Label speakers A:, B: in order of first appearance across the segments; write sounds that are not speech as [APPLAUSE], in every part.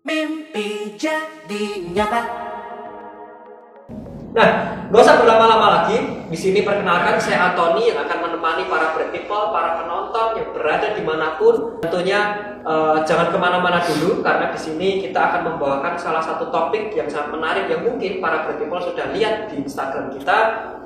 A: Mimpi jadi nyata.
B: Nah, nggak usah berlama-lama lagi. Di sini perkenalkan saya Antoni yang akan menemani para people, para penonton yang berada di mana pun. Tentunya eh, jangan ke mana-mana dulu karena di sini kita akan membawakan salah satu topik yang sangat menarik yang mungkin para people sudah lihat di Instagram kita,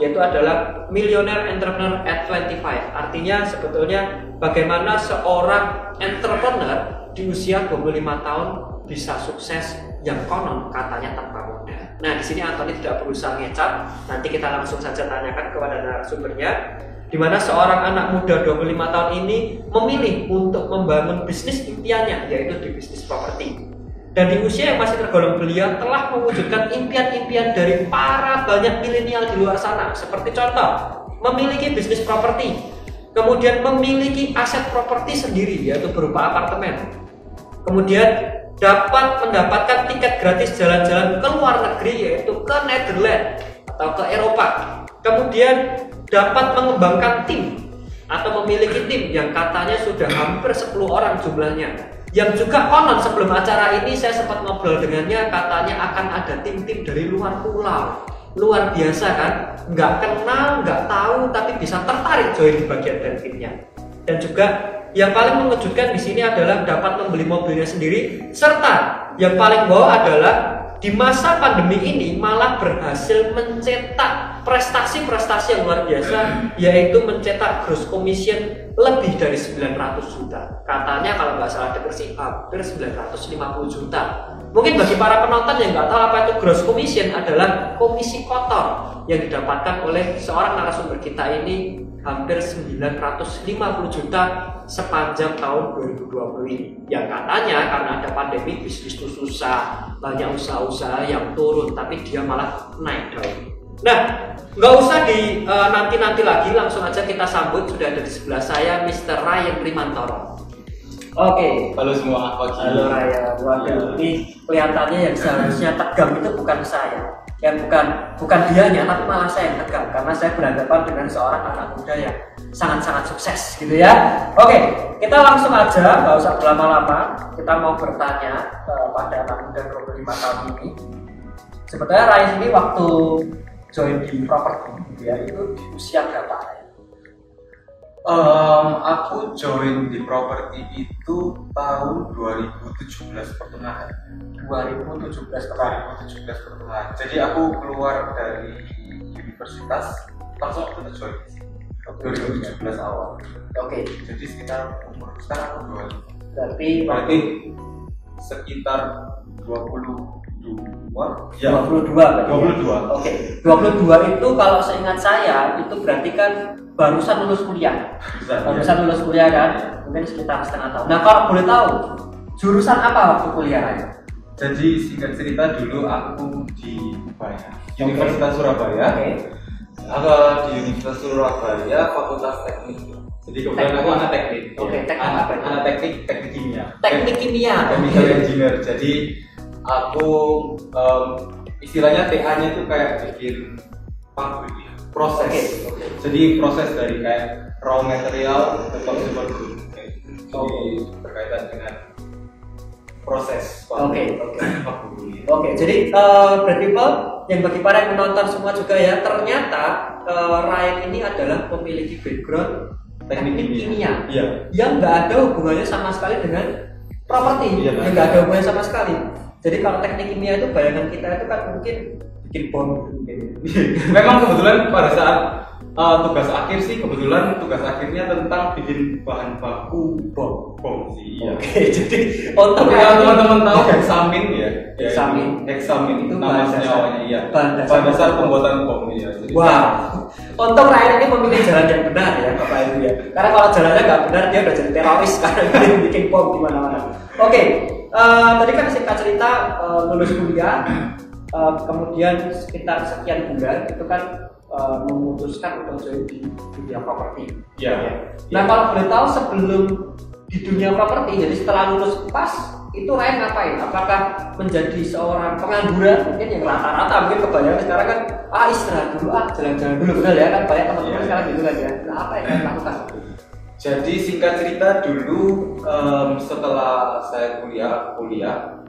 B: yaitu adalah Millionaire Entrepreneur at 25. Artinya sebetulnya bagaimana seorang entrepreneur di usia 25 tahun bisa sukses yang konon katanya tanpa modal. Nah, di sini Antoni tidak berusaha ngecap. Nanti kita langsung saja tanyakan kepada narasumbernya di mana seorang anak muda 25 tahun ini memilih untuk membangun bisnis impiannya yaitu di bisnis properti. Dan di usia yang masih tergolong belia telah mewujudkan impian-impian dari para banyak milenial di luar sana. Seperti contoh, memiliki bisnis properti, kemudian memiliki aset properti sendiri yaitu berupa apartemen. Kemudian dapat mendapatkan tiket gratis jalan-jalan ke luar negeri yaitu ke Netherlands atau ke Eropa. Kemudian dapat mengembangkan tim atau memiliki tim yang katanya sudah hampir 10 orang jumlahnya. Yang juga konon sebelum acara ini saya sempat ngobrol dengannya katanya akan ada tim-tim dari luar pulau. Luar biasa kan? Nggak kenal, nggak tahu, tapi bisa tertarik join di bagian dan timnya. Dan juga yang paling mengejutkan di sini adalah dapat membeli mobilnya sendiri, serta yang paling wow adalah di masa pandemi ini malah berhasil mencetak prestasi-prestasi yang luar biasa, yaitu mencetak gross commission lebih dari 900 juta. Katanya kalau nggak salah dengar sih hampir 950 juta. Mungkin bagi para penonton yang nggak tahu apa itu gross commission adalah komisi kotor yang didapatkan oleh seorang narasumber kita ini hampir 950 juta sepanjang tahun 2020 ini. Yang katanya karena ada pandemi bisnis itu susah, banyak usaha-usaha yang turun, tapi dia malah naik daun. Nah, nggak usah di eh, nanti-nanti lagi, langsung aja kita sambut sudah ada di sebelah saya Mr. Ryan Primantoro. Oke,
C: Halo semua.
B: Halo Raya, waduh ini kelihatannya yang seharusnya tegang itu bukan saya ya bukan bukan dianya tapi malah saya yang tegang. Karena saya berhadapan dengan seorang anak muda yang sangat-sangat sukses gitu ya. Oke kita langsung aja nggak usah berlama-lama. Kita mau bertanya eh, pada anak muda 25 tahun ini. Sebetulnya Raya ini waktu join di properti gitu ya itu di usia berapa? Raya?
C: Em, aku join di properti itu tahun 2017 pertengahan.
B: 2017 kemarin
C: 2017 pertengahan. Jadi aku keluar dari universitas langsung aku join. 2017 awal.
B: oke
C: Jadi sekitar umur sekarang aku 25.
B: berarti
C: Berarti sekitar 22 ya
B: 22 berarti ya?
C: 22
B: Oke, 22 itu kalau seingat saya itu berarti kan barusan lulus kuliah.
C: bisa ya.
B: Barusan lulus kuliah kan, mungkin sekitar setengah tahun. Nah, kalau boleh tahu, jurusan apa waktu kuliah Raya?
C: Jadi singkat cerita dulu aku di Ubaya, Universitas Surabaya.
B: Oke.
C: Aku di Universitas Surabaya Fakultas Teknik. Jadi kebetulan
B: Teknik.
C: aku anak teknik.
B: Oke,
C: Ya.
B: teknik
C: anak,
B: apa
C: anak teknik teknik kimia.
B: Teknik kimia.
C: Chemical engineer. Jadi aku em, istilahnya TA-nya itu kayak bikin proses.
B: Oke.
C: Jadi proses dari kayak raw material ke consumer good. Gitu. Jadi berkaitan dengan proses
B: Oke, oke. Oke, jadi Brand People yang bagi para yang menonton semua juga ya, ternyata eh, Ryan ini adalah memiliki background teknik kimia.
C: Iya.
B: yang nggak ada hubungannya sama sekali dengan properti
C: Iya,
B: yang nggak ada hubungannya sama sekali jadi kalau teknik kimia itu bayangan kita itu kan mungkin bikin bom
C: Memang kebetulan pada saat uh, tugas akhir sih kebetulan tugas akhirnya tentang bikin bahan baku bom bom sih. Iya.
B: oke jadi untuk
C: kalau teman-teman tahu heksamin ya, ya
B: Heksamin.
C: itu heksamin nama senyawanya iya.
B: Bahan dasar.
C: Bahan dasar pembuatan bom ya. Jadi,
B: Wah, untuk Ryan ini memilih jalan yang benar ya Bapak Ibu ya. Karena kalau jalannya nggak benar dia udah jadi teroris [LAUGHS] karena dia bikin bom di mana-mana. Oke, eh, tadi kan singkat cerita eh, lulus kuliah, eh, kemudian sekitar sekian bulan itu kan eh, memutuskan untuk join di dunia properti.
C: Iya.
B: Nah kalau boleh tahu sebelum di dunia properti, jadi setelah lulus pas itu Ryan ngapain? Apakah menjadi seorang pengangguran mungkin yang rata-rata mungkin kebanyakan sekarang kan ah istirahat dulu ah jalan-jalan dulu benar ya kan banyak teman-teman
C: Iya.
B: sekarang gitu kan ya. Nah apa yang Ryan lakukan?
C: Jadi singkat cerita dulu em, setelah saya kuliah kuliah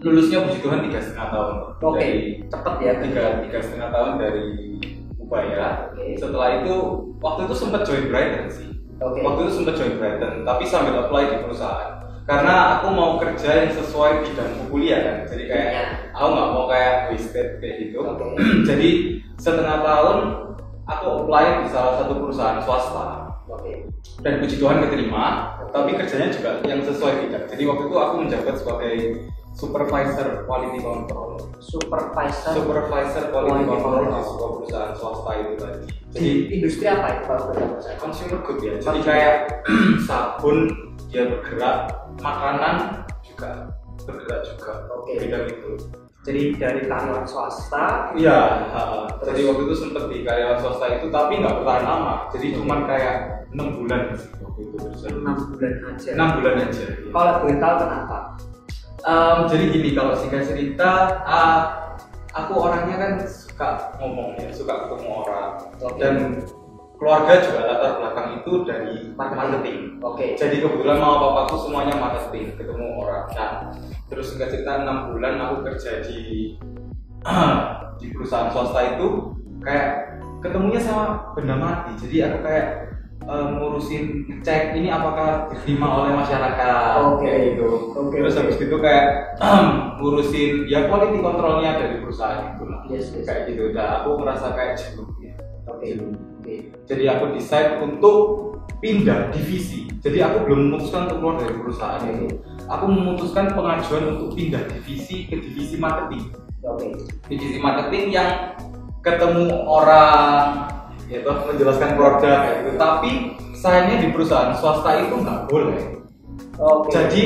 C: lulusnya puji Tuhan tiga setengah tahun
B: Oke,
C: dari
B: cepet ya.
C: tiga tiga setengah tahun dari Ubaya.
B: Oke.
C: Setelah itu waktu itu sempat join Brighton sih.
B: Oke.
C: Waktu itu sempat join Brighton, tapi sambil apply di perusahaan. Karena aku mau kerja yang sesuai bidang kuliah kan, jadi kayak
B: Iya.
C: aku nggak mau kayak wasted kayak gitu.
B: Oke. [CLEARS THROAT]
C: jadi setengah tahun aku apply di salah satu perusahaan swasta Dan puji Tuhan keterima, tapi kerjanya juga yang sesuai bidang. Jadi waktu itu aku menjabat sebagai supervisor quality control.
B: Supervisor
C: Supervisor
B: Quality
C: quality control di sebuah perusahaan swasta itu tadi.
B: di
C: Jadi
B: industri apa itu kalau saya?
C: consumer good ya. Jadi kayak [CLEARS THROAT] sabun dia bergerak, makanan juga bergerak juga.
B: Oke.
C: Bidang itu.
B: Jadi dari karyawan swasta
C: Iya, ha, jadi waktu itu sempet di karyawan swasta itu tapi nggak bertahan lama. Jadi cuman kayak enam bulan waktu itu
B: enam bulan aja.
C: Enam bulan aja. iya.
B: Kalau boleh tahu kenapa?
C: Em, jadi gini kalau singkat cerita, ah, aku orangnya kan suka ngomong ya, suka ketemu orang
B: Oke.
C: dan keluarga juga latar belakang itu dari marketing.
B: Oke.
C: Jadi kebetulan mama papaku semuanya marketing, ketemu orang. Nah, terus singkat cerita enam bulan aku kerja di [CLEARS THROAT] di perusahaan swasta itu kayak ketemunya sama benda mati. Jadi aku kayak eh, ngurusin cek ini apakah diterima oleh masyarakat
B: Oke.
C: kayak gitu.
B: Oke,
C: Terus
B: oke.
C: habis itu kayak [CLEARS THROAT] ngurusin ya quality controlnya dari perusahaan itu lah.
B: Yes, yes.
C: Kayak gitu. Nah, aku merasa kayak jenuh ya.
B: Oke. Oke.
C: Jadi aku decide untuk pindah divisi. Jadi aku belum memutuskan untuk keluar dari perusahaan itu. Aku memutuskan pengajuan untuk pindah divisi ke divisi marketing.
B: Oke.
C: Divisi marketing yang ketemu orang, ya toh, menjelaskan produk kayak gitu. Tapi sayangnya di perusahaan swasta itu nggak boleh.
B: Oke.
C: Jadi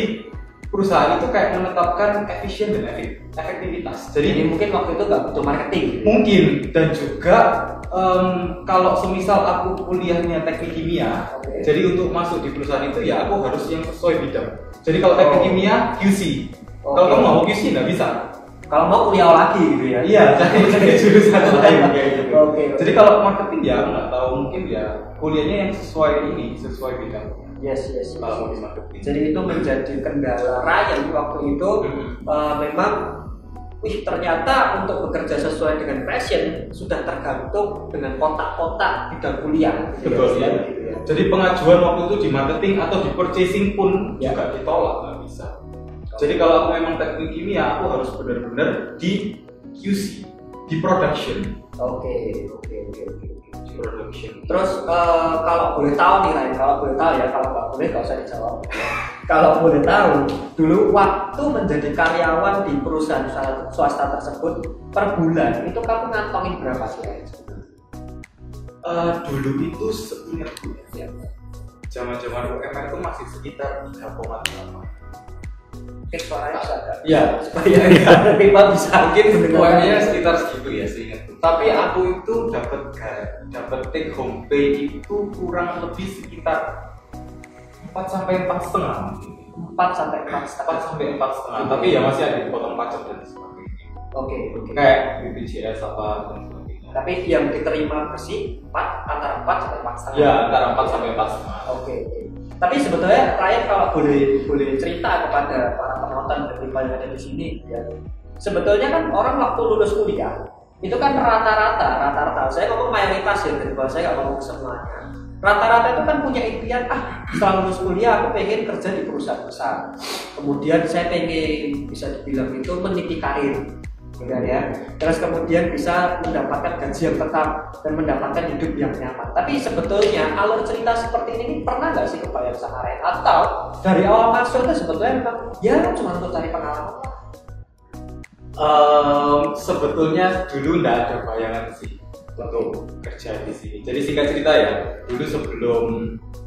C: perusahaan itu kayak menetapkan efisien dan efek- efektivitas.
B: jadi
C: Jadi
B: mungkin waktu itu nggak butuh marketing.
C: mungkin dan juga em, kalau semisal aku kuliahnya teknik kimia
B: Oke.
C: jadi untuk masuk di perusahaan itu ya aku harus yang sesuai bidang jadi kalau teknik
B: Oh.
C: kimia QC kalau
B: Oke.
C: kamu nggak mau QC nggak bisa
B: Kalau mau kuliah lagi gitu ya.
C: iya jadi jadi [LAUGHS] jurusan lain kayak gitu
B: Oke.
C: jadi kalau marketing ya aku nggak tahu mungkin ya kuliahnya yang sesuai ini sesuai bidang
B: Yes, yes. yes.
C: kalau marketing
B: Jadi itu menjadi kendala Ryan waktu itu
C: Hmm.
B: eh, memang Wih ternyata untuk bekerja sesuai dengan passion sudah tergantung dengan kotak-kotak bidang kuliah.
C: betul
B: ya.
C: jadi pengajuan waktu itu di marketing atau di purchasing pun
B: Ya.
C: juga ditolak nggak bisa Jadi kalau aku memang teknik kimia, aku harus benar-benar di QC, di production,
B: Oke, oke, oke, oke. oke.
C: di production.
B: Terus eh, kalau boleh tahu nih Ryan, kalau boleh tahu ya, kalau nggak boleh nggak usah dijawab. [LAUGHS] kalau boleh tahu, dulu waktu menjadi karyawan di perusahaan swasta- swasta tersebut per bulan itu kamu ngantongin berapa sih Ryan?
C: Eh, dulu itu seingatku ya, zaman-zaman UMR itu masih sekitar 3,8.
B: Oke, suaranya bisa agak
C: Iya,
B: supaya [LAUGHS] Pipa bisa
C: mungkin
B: mendengar.
C: UMR sekitar segitu ya seingatku. Tapi aku itu dapat dapat take home pay itu kurang lebih sekitar 4 sampai empat setengah.
B: 4 sampai 4
C: 4 sampai empat setengah. Tapi ya masih ada dipotong pajak dan sebagainya.
B: Oke, oke.
C: Kayak BPJS apa dan sebagainya.
B: Tapi yang diterima bersih 4 antara 4 sampai 4 setengah.
C: Ya antara 4 sampai empat setengah.
B: Oke, oke. Tapi sebetulnya Ryan kalau boleh boleh cerita kepada para penonton dan yang ada di sini, ya. Sebetulnya kan orang waktu lulus kuliah itu kan rata-rata, rata-rata. Saya ngomong mayoritas ya, dari saya nggak ngomong semuanya. Rata-rata itu kan punya impian, ah setelah lulus kuliah aku pengen kerja di perusahaan besar. Kemudian saya pengen bisa dibilang itu meniti karir, gitu ya. Terus kemudian bisa mendapatkan gaji yang tetap dan mendapatkan hidup yang nyaman. Tapi sebetulnya alur cerita seperti ini pernah nggak sih kebayang Ryan? Atau dari awal masuk itu sebetulnya memang ya cuma untuk cari pengalaman.
C: Em, sebetulnya dulu nggak ada bayangan sih untuk kerja di sini. Jadi singkat cerita ya, dulu sebelum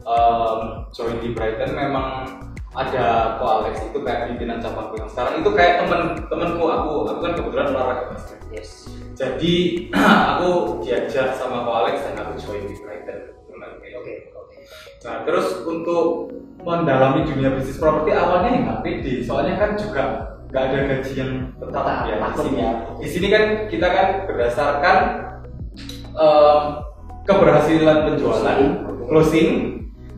C: em, join di Brighton memang ada Ko Alex itu kayak pimpinan cabang yang sekarang itu kayak temen temenku aku aku kan kebetulan olahraga basket.
B: Yes.
C: Jadi [CLEARS THROAT] aku diajak sama Ko Alex dan aku join di Brighton.
B: Oke.
C: Nah, terus untuk mendalami dunia bisnis properti awalnya ya nggak pede, soalnya kan juga nggak ada gaji yang tetap
B: Tetap,
C: ya di sini.
B: ya.
C: Di sini kan kita kan berdasarkan em, keberhasilan penjualan, closing,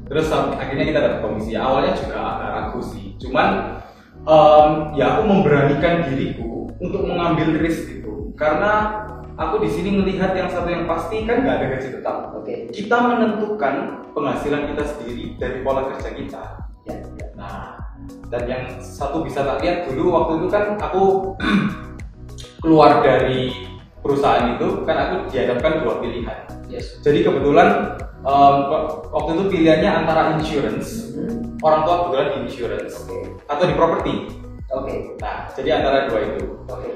C: terus akhirnya kita dapat komisi. Awalnya juga agak ragu sih, cuman em, ya aku memberanikan diriku untuk mengambil risk itu karena aku di sini melihat yang satu yang pasti kan nggak ada gaji tetap
B: Oke.
C: kita menentukan penghasilan kita sendiri dari pola kerja kita
B: Ya, ya.
C: Nah, dan yang satu bisa tak lihat dulu waktu itu kan aku [CLEARS THROAT] keluar dari perusahaan itu kan aku dihadapkan dua pilihan.
B: Yes.
C: Jadi kebetulan em, waktu itu pilihannya antara insurance,
B: Hmm.
C: orang tua kebetulan di insurance
B: Oke.
C: atau di properti.
B: Oke.
C: Nah, jadi antara dua itu.
B: Oke.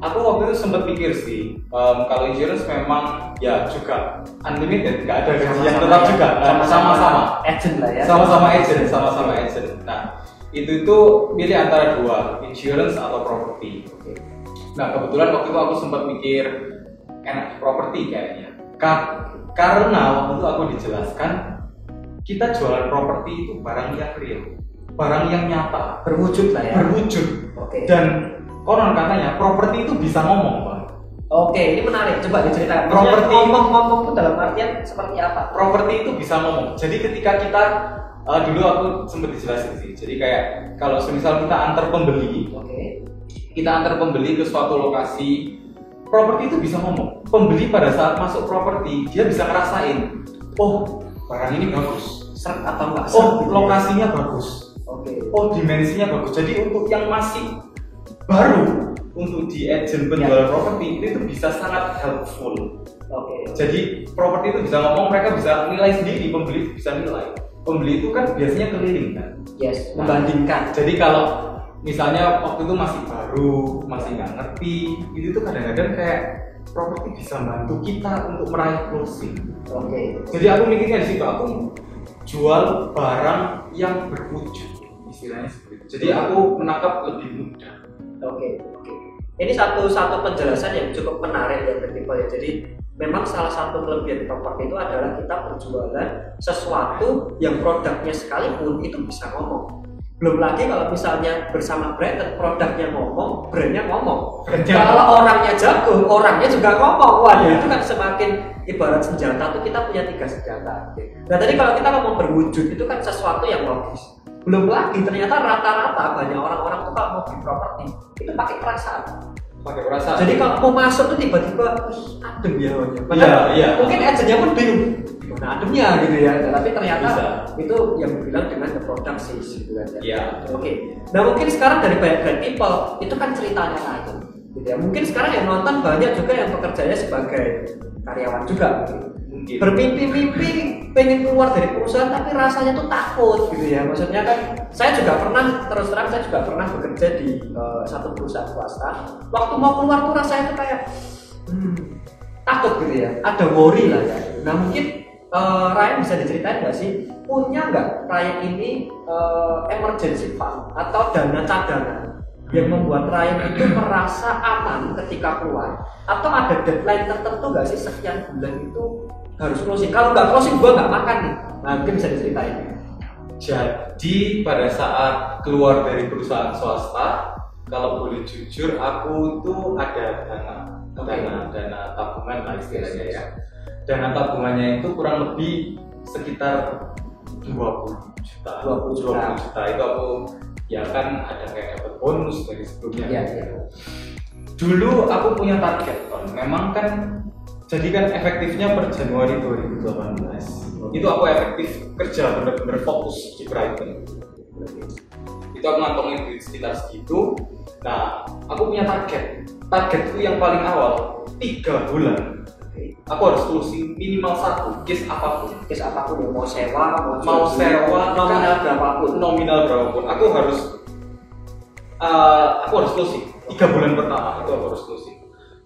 C: Aku waktu itu sempat pikir sih, em, kalau insurance memang ya juga unlimited, nggak ada gaji yang tetap juga, Nah, sama-sama.
B: agent lah ya.
C: sama-sama agent sama-sama agent nah itu itu pilih antara dua insurance atau properti
B: Oke.
C: nah kebetulan waktu itu aku sempat mikir enak properti kayaknya Ka- karena waktu itu aku dijelaskan kita jualan properti itu barang yang real barang yang nyata
B: Berwujud lah ya.
C: berwujud
B: Oke.
C: dan konon katanya properti itu bisa ngomong bang
B: Oke, ini menarik. Coba diceritakan.
C: Properti-
B: ngomong-ngomong itu dalam artian seperti apa?
C: properti itu bisa ngomong. Jadi ketika kita uh, dulu aku sempat dijelasin sih. Jadi kayak kalau semisal kita antar pembeli,
B: Oke.
C: kita antar pembeli ke suatu lokasi, properti itu bisa ngomong. Pembeli pada saat masuk properti dia bisa ngerasain, oh barang ini bagus,
B: Seret atau enggak?
C: oh
B: gitu ya?
C: lokasinya bagus,
B: Oke.
C: oh dimensinya bagus. Jadi untuk yang masih baru untuk di agent penjual properti itu bisa sangat helpful.
B: Oke.
C: Jadi properti itu bisa ngomong, mereka bisa nilai sendiri, pembeli bisa nilai. Pembeli itu kan biasanya keliling kan.
B: Yes. Membandingkan.
C: Jadi kalau misalnya waktu itu masih baru, masih nggak ngerti, itu tuh kadang-kadang kayak properti bisa bantu kita untuk meraih closing.
B: Oke.
C: Jadi aku mikirnya di situ, aku jual barang yang berwujud, istilahnya seperti itu. Jadi aku menangkap lebih mudah.
B: Oke, oke. Ini satu satu penjelasan yang cukup menarik ya Bang ya. Jadi memang salah satu kelebihan properti itu adalah kita berjualan sesuatu yang produknya sekalipun itu bisa ngomong. Belum lagi kalau misalnya bersama branded produknya ngomong, brandnya ngomong. Kalau orangnya jago, orangnya juga ngomong. Wah,
C: Iya.
B: itu kan semakin ibarat senjata tuh kita punya tiga senjata. Nah tadi kalau kita ngomong berwujud itu kan sesuatu yang logis. Belum lagi ternyata rata-rata banyak orang-orang tuh kalau mau beli properti itu pakai perasaan.
C: Pakai perasaan.
B: Jadi kalau mau masuk tuh tiba-tiba "Ih, adem ya.
C: Iya, iya.
B: Mungkin agennya pun bingung gimana ademnya gitu ya. Tapi ternyata
C: Bisa.
B: itu yang dibilang dengan the product sales gitu kan ya.
C: Iya.
B: Oke. Nah mungkin sekarang dari banyak brand people itu kan ceritanya lain. Gitu ya. Mungkin sekarang yang nonton banyak juga yang bekerjanya sebagai karyawan juga. Gitu.
C: Mungkin.
B: Bermimpi-mimpi pengen keluar dari perusahaan tapi rasanya tuh takut gitu ya. Maksudnya kan saya juga pernah terus terang saya juga pernah bekerja di eh, satu perusahaan swasta. Waktu mau keluar tuh rasanya tuh kayak hmm, takut gitu ya. Ada worry lah ya. Nah mungkin eh, Ryan bisa diceritain nggak sih punya nggak Ryan ini eh, emergency fund atau dana cadangan yang membuat Ryan itu merasa aman ketika keluar atau ada deadline tertentu nggak sih sekian bulan itu harus closing kalau nggak closing gua nggak makan nih nah mungkin bisa diceritain
C: Jadi pada saat keluar dari perusahaan swasta, kalau boleh jujur, aku itu ada dana,
B: Oke.
C: dana, dana tabungan lah istilahnya ya. Dana tabungannya itu kurang lebih sekitar 20 juta.
B: 20 juta.
C: 20 juta itu aku ya kan ada kayak dapat bonus dari sebelumnya.
B: Iya, iya.
C: Dulu aku punya target kan, memang kan jadi kan efektifnya per Januari 2018 itu aku efektif kerja bener-bener fokus di Brighton. Itu aku ngantongin duit sekitar segitu. Nah aku punya target. Targetku yang paling awal tiga bulan.
B: Oke.
C: aku harus closing minimal satu case apa pun.
B: Case apa pun ya mau sewa mau,
C: mau sewa
B: nominal berapapun
C: nominal berapapun. Aku harus uh, aku harus closing tiga bulan pertama itu aku harus closing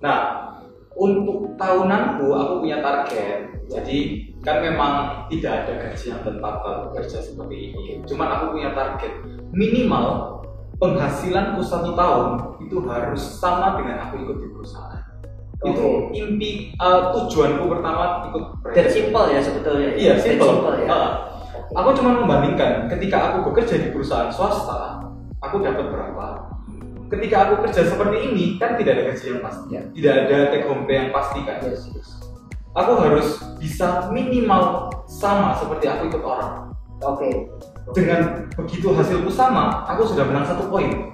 C: nah untuk tahunanku aku punya target jadi kan memang tidak ada gaji yang tetap kalau bekerja seperti ini cuman aku punya target minimal penghasilanku satu tahun itu harus sama dengan aku ikut di perusahaan itu
B: Oke.
C: impi uh, tujuanku pertama ikut
B: That simple ya sebetulnya
C: Iya,
B: That
C: simple.
B: ya
C: Ah. Aku cuma membandingkan ketika aku bekerja di perusahaan swasta, aku dapat berapa. Ketika aku kerja seperti ini, kan tidak ada gaji yang pasti,
B: Ya.
C: tidak ada take home pay yang pasti kan.
B: Yes, yes.
C: Aku harus bisa minimal sama seperti aku ikut orang.
B: Oke.
C: dengan begitu hasilku sama aku sudah menang satu poin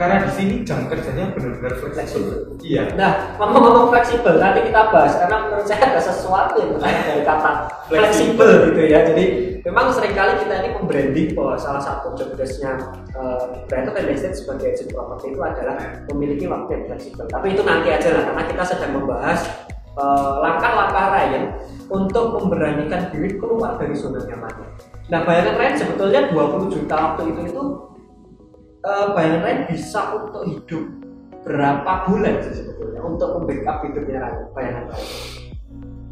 C: karena di sini jam kerjanya benar-benar fleksibel iya
B: Nah, ngomong-ngomong fleksibel, nanti kita bahas karena menurut saya ada sesuatu yang menarik dari kata fleksibel gitu ya. Jadi memang sering kali kita ini membranding bahwa salah satu job desk-nya uh, Brighton Real Estate sebagai agent property itu adalah memiliki waktu yang fleksibel. Tapi itu nanti aja lah, karena kita sedang membahas uh, langkah-langkah Ryan untuk memberanikan diri keluar dari zona nyamannya. Nah, bayangan Ryan sebetulnya 20 juta waktu itu itu uh, bayangan Ryan bisa untuk hidup berapa bulan sih sebetulnya untuk membackup hidupnya Ryan bayangan Ryan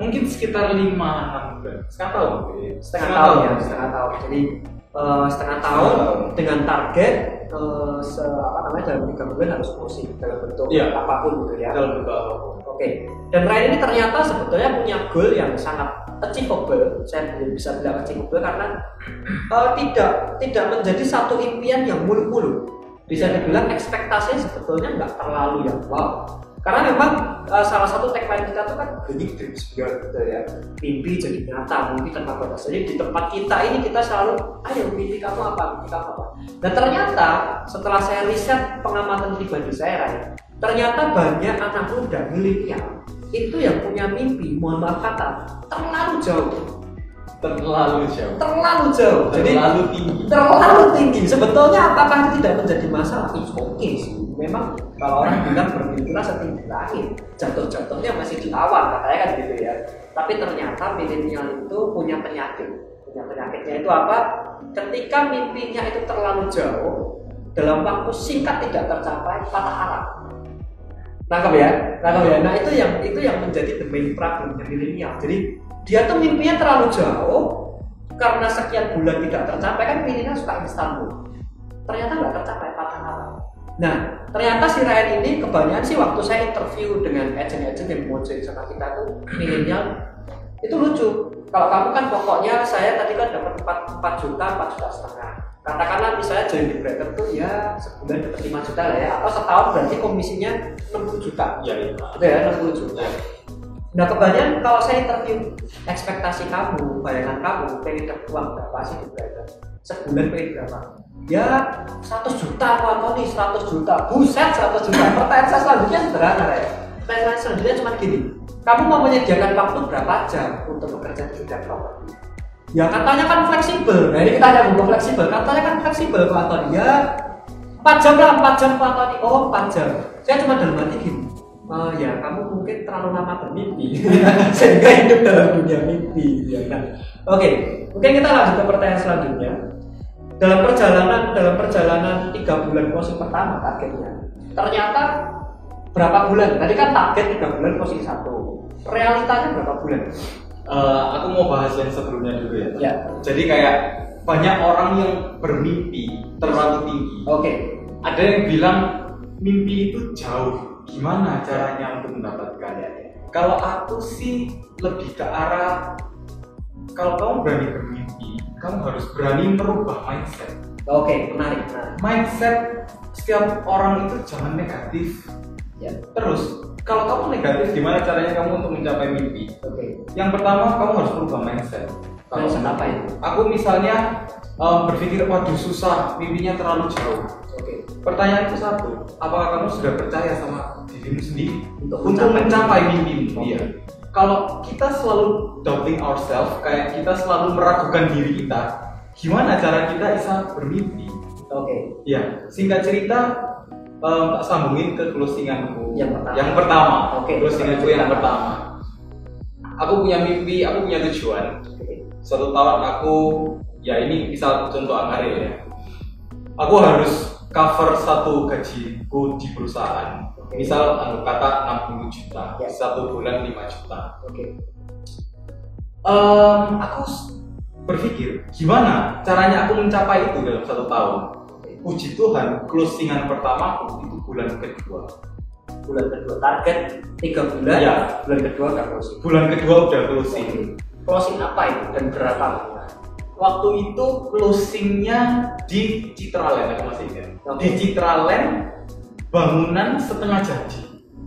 C: mungkin sekitar 5 6 bulan. Setengah tahun. Ya.
B: setengah tahun ya setengah tahun. Jadi uh, setengah tahun dengan target uh, se apa namanya dalam tiga bulan harus closing dalam bentuk
C: Iya.
B: apa pun gitu ya.
C: Dalam bentuk apa pun
B: Oke, dan Ryan ini ternyata sebetulnya punya goal yang sangat achievable. Saya belum bisa bilang achievable karena eh, tidak tidak menjadi satu impian yang muluk-muluk. Bisa dibilang ekspektasinya sebetulnya nggak terlalu yang wow. Karena memang eh, salah satu tagline kita tuh kan dreaming dreams beyond gitu ya. Mimpi jadi nyata, mimpi tanpa batas. Jadi di tempat kita ini kita selalu, ayo mimpi kamu apa, mimpi kamu apa. Dan ternyata setelah saya riset pengamatan pribadi saya, Ryan, ternyata banyak anak muda milenial itu yang punya mimpi, mohon maaf kata, terlalu jauh,
C: terlalu jauh
B: terlalu jauh. Jadi
C: terlalu tinggi
B: terlalu tinggi. Sebetulnya apakah itu tidak menjadi masalah? It's okay sih. Memang kalau orang bilang bermimpilah setinggi langit, jatuh-jatuhnya masih di awal, katanya kan gitu ya. Tapi ternyata milenial itu punya penyakit. Punya penyakitnya itu apa? Ketika mimpinya itu terlalu jauh, dalam waktu singkat tidak tercapai, patah arang. Nangkep ya? Nangkep ya? Nah itu yang itu yang menjadi the main problemnya milenial. Jadi dia tuh mimpinya terlalu jauh, karena sekian bulan tidak tercapai kan milenial suka instan tuh. Ternyata nggak tercapai patah arang. Nah, ternyata si Ryan ini kebanyakan sih waktu saya interview dengan agent-agent yang mau jadi sama kita tuh milenial itu lucu. Kalau kamu kan pokoknya saya tadi kan dapat 4, 4 juta, 4 juta setengah. Katakanlah misalnya join di Brighton tuh ya sebulan dapat 5 juta lah ya, atau setahun berarti komisinya 60 juta.
C: ya iya
B: Gitu ya, 60 juta. Nah kebanyakan kalau saya interview ekspektasi kamu, bayangan kamu, pengen dapat uang berapa sih di Brighton? Sebulan pengen berapa? Ya 100 juta Pak Tony, 100 juta. Buset 100 juta. Pertanyaan saya selanjutnya sederhana ya. Pertanyaan selanjutnya cuma gini. Kamu mau menyediakan waktu berapa jam untuk bekerja di bidang properti? Ya katanya kan fleksibel. Nah ini kita ada buku fleksibel. Katanya kan fleksibel Pak Tony. Ya 4 jam lah, 4 jam Pak Tony. Oh 4 jam. Saya cuma dalam hati gini. Oh ya, kamu mungkin terlalu lama bermimpi [LAUGHS] sehingga hidup dalam dunia mimpi. Ya kan? Oke, mungkin kita lanjut ke pertanyaan selanjutnya. Dalam perjalanan dalam perjalanan tiga bulan closing pertama targetnya, ternyata berapa bulan? Tadi kan target tiga bulan closing satu. Realitanya berapa bulan?
C: Eh, aku mau bahas yang sebelumnya dulu ya.
B: Ya,
C: jadi kayak banyak orang yang bermimpi terlalu tinggi.
B: Oke.
C: ada yang bilang mimpi itu jauh. Gimana caranya untuk mendapatkannya kalau aku sih lebih ke arah kalau kamu berani bermimpi kamu harus berani merubah mindset.
B: Oke, menarik, menarik.
C: mindset setiap orang itu jangan negatif.
B: Ya,
C: terus kalau kamu negatif gimana caranya kamu untuk mencapai mimpi
B: oke.
C: yang pertama kamu harus merubah mindset kalau
B: Mindset apa itu?
C: aku misalnya em, berpikir waduh susah mimpinya terlalu jauh
B: Oke.
C: pertanyaanku satu apakah kamu sudah percaya sama dirimu sendiri
B: Untuk
C: untuk
B: mencapai
C: mimpimu
B: Oke.
C: Iya. kalau kita selalu doubting ourselves kayak kita selalu meragukan diri kita gimana cara kita bisa bermimpi
B: Oke.
C: ya singkat cerita em, tak sambungin ke closinganku
B: Yang pertama.
C: yang pertama
B: Oke.
C: closinganku yang pertama aku punya mimpi aku punya tujuan
B: Oke.
C: satu tahun aku ya ini misal contoh Angkaril ya aku harus cover satu gajiku di perusahaan
B: Oke.
C: misal anggap kata 60 juta
B: Ya.
C: satu bulan 5 juta
B: Oke.
C: Em, aku s- berpikir gimana caranya aku mencapai itu dalam satu tahun puji Tuhan closingan pertama itu bulan kedua
B: Bulan kedua target tiga bulan.
C: Ya.
B: Bulan kedua nggak closing.
C: bulan kedua udah closing.
B: Closing apa itu dan berapa?
C: waktu itu closingnya di Citraland aku masih ingat
B: Oke.
C: di Citraland bangunan setengah jadi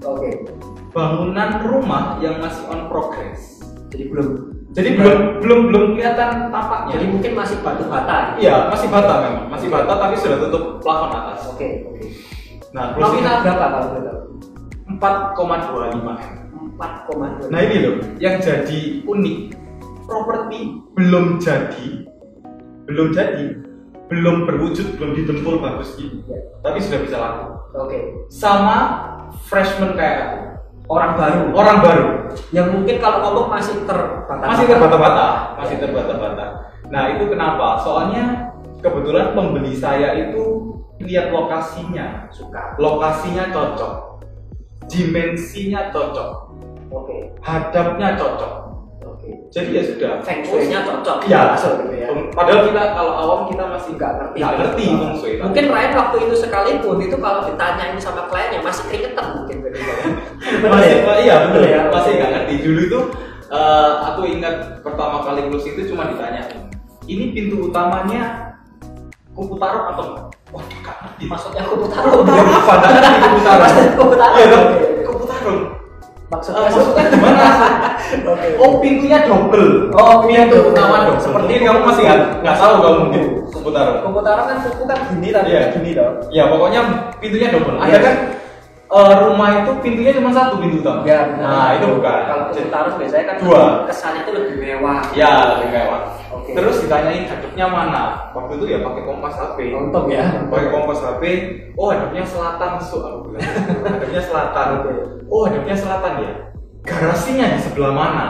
B: Oke.
C: bangunan rumah yang masih on progress
B: Jadi belum
C: jadi belum belum belum kelihatan tampaknya
B: Jadi mungkin masih batu bata.
C: iya masih bata memang masih bata tapi sudah tutup plafon atas
B: Oke, oke.
C: nah
B: Nominal berapa kalau boleh tahu?
C: 4,25 m
B: 4,2.
C: Nah ini loh, yang jadi unik, properti belum jadi, belum jadi, belum berwujud, belum didempul bagus gitu,
B: Ya.
C: tapi sudah bisa laku.
B: Oke.
C: Sama freshman kayak aku,
B: Orang baru.
C: orang baru,
B: Yang mungkin kalau ngomong masih terbata.
C: masih terbata-bata, masih terbata-bata. Nah itu kenapa? Soalnya kebetulan pembeli saya itu lihat lokasinya,
B: Suka.
C: lokasinya cocok, dimensinya cocok,
B: Oke.
C: hadapnya cocok. Jadi ya sudah.
B: Feng shui-nya cocok.
C: Iya,
B: Masuk gitu ya.
C: Padahal kita kalau awam kita masih
B: Nggak ngerti.
C: nggak ngerti feng shui.
B: Mungkin Ryan waktu itu sekalipun itu kalau ditanyain sama kliennya masih keringetan mungkin gitu ya. [LAUGHS]
C: masih iya betul
B: Betul ya?
C: masih nggak ngerti. Dulu tuh eh, aku ingat pertama kali close itu cuma ditanya, ini pintu utamanya kupu taruh atau enggak? Wah, nggak ngerti.
B: Maksudnya kupu taruh.
C: Ya, kan kupu taruh.
B: Maksudnya kupu taruh.
C: Kupu taruh.
B: Maksudnya
C: Eh, maksudnya gimana? [LAUGHS]
B: Oke.
C: Oh, pintunya double.
B: Oh,
C: pintu utama dong. Seperti ini kamu masih nggak nggak tahu kamu mungkin. Kupu taruh
B: kan kupu kan gini tapi
C: Iya.
B: gini dong.
C: Ya pokoknya pintunya double. Ada kan eh, rumah itu pintunya cuma satu pintu utama.
B: Ya, benar.
C: Nah itu bukan.
B: Kalau taruh biasanya kan
C: Dua.
B: kesannya itu lebih mewah.
C: Ya lebih mewah.
B: Oke.
C: Terus ditanyain hadapnya mana? Waktu itu ya pakai kompas HP.
B: Untung ya.
C: Pakai kompas HP. Oh hadapnya selatan so aku bilang. hadapnya selatan. Oh hadapnya selatan ya. Garasinya di sebelah mana?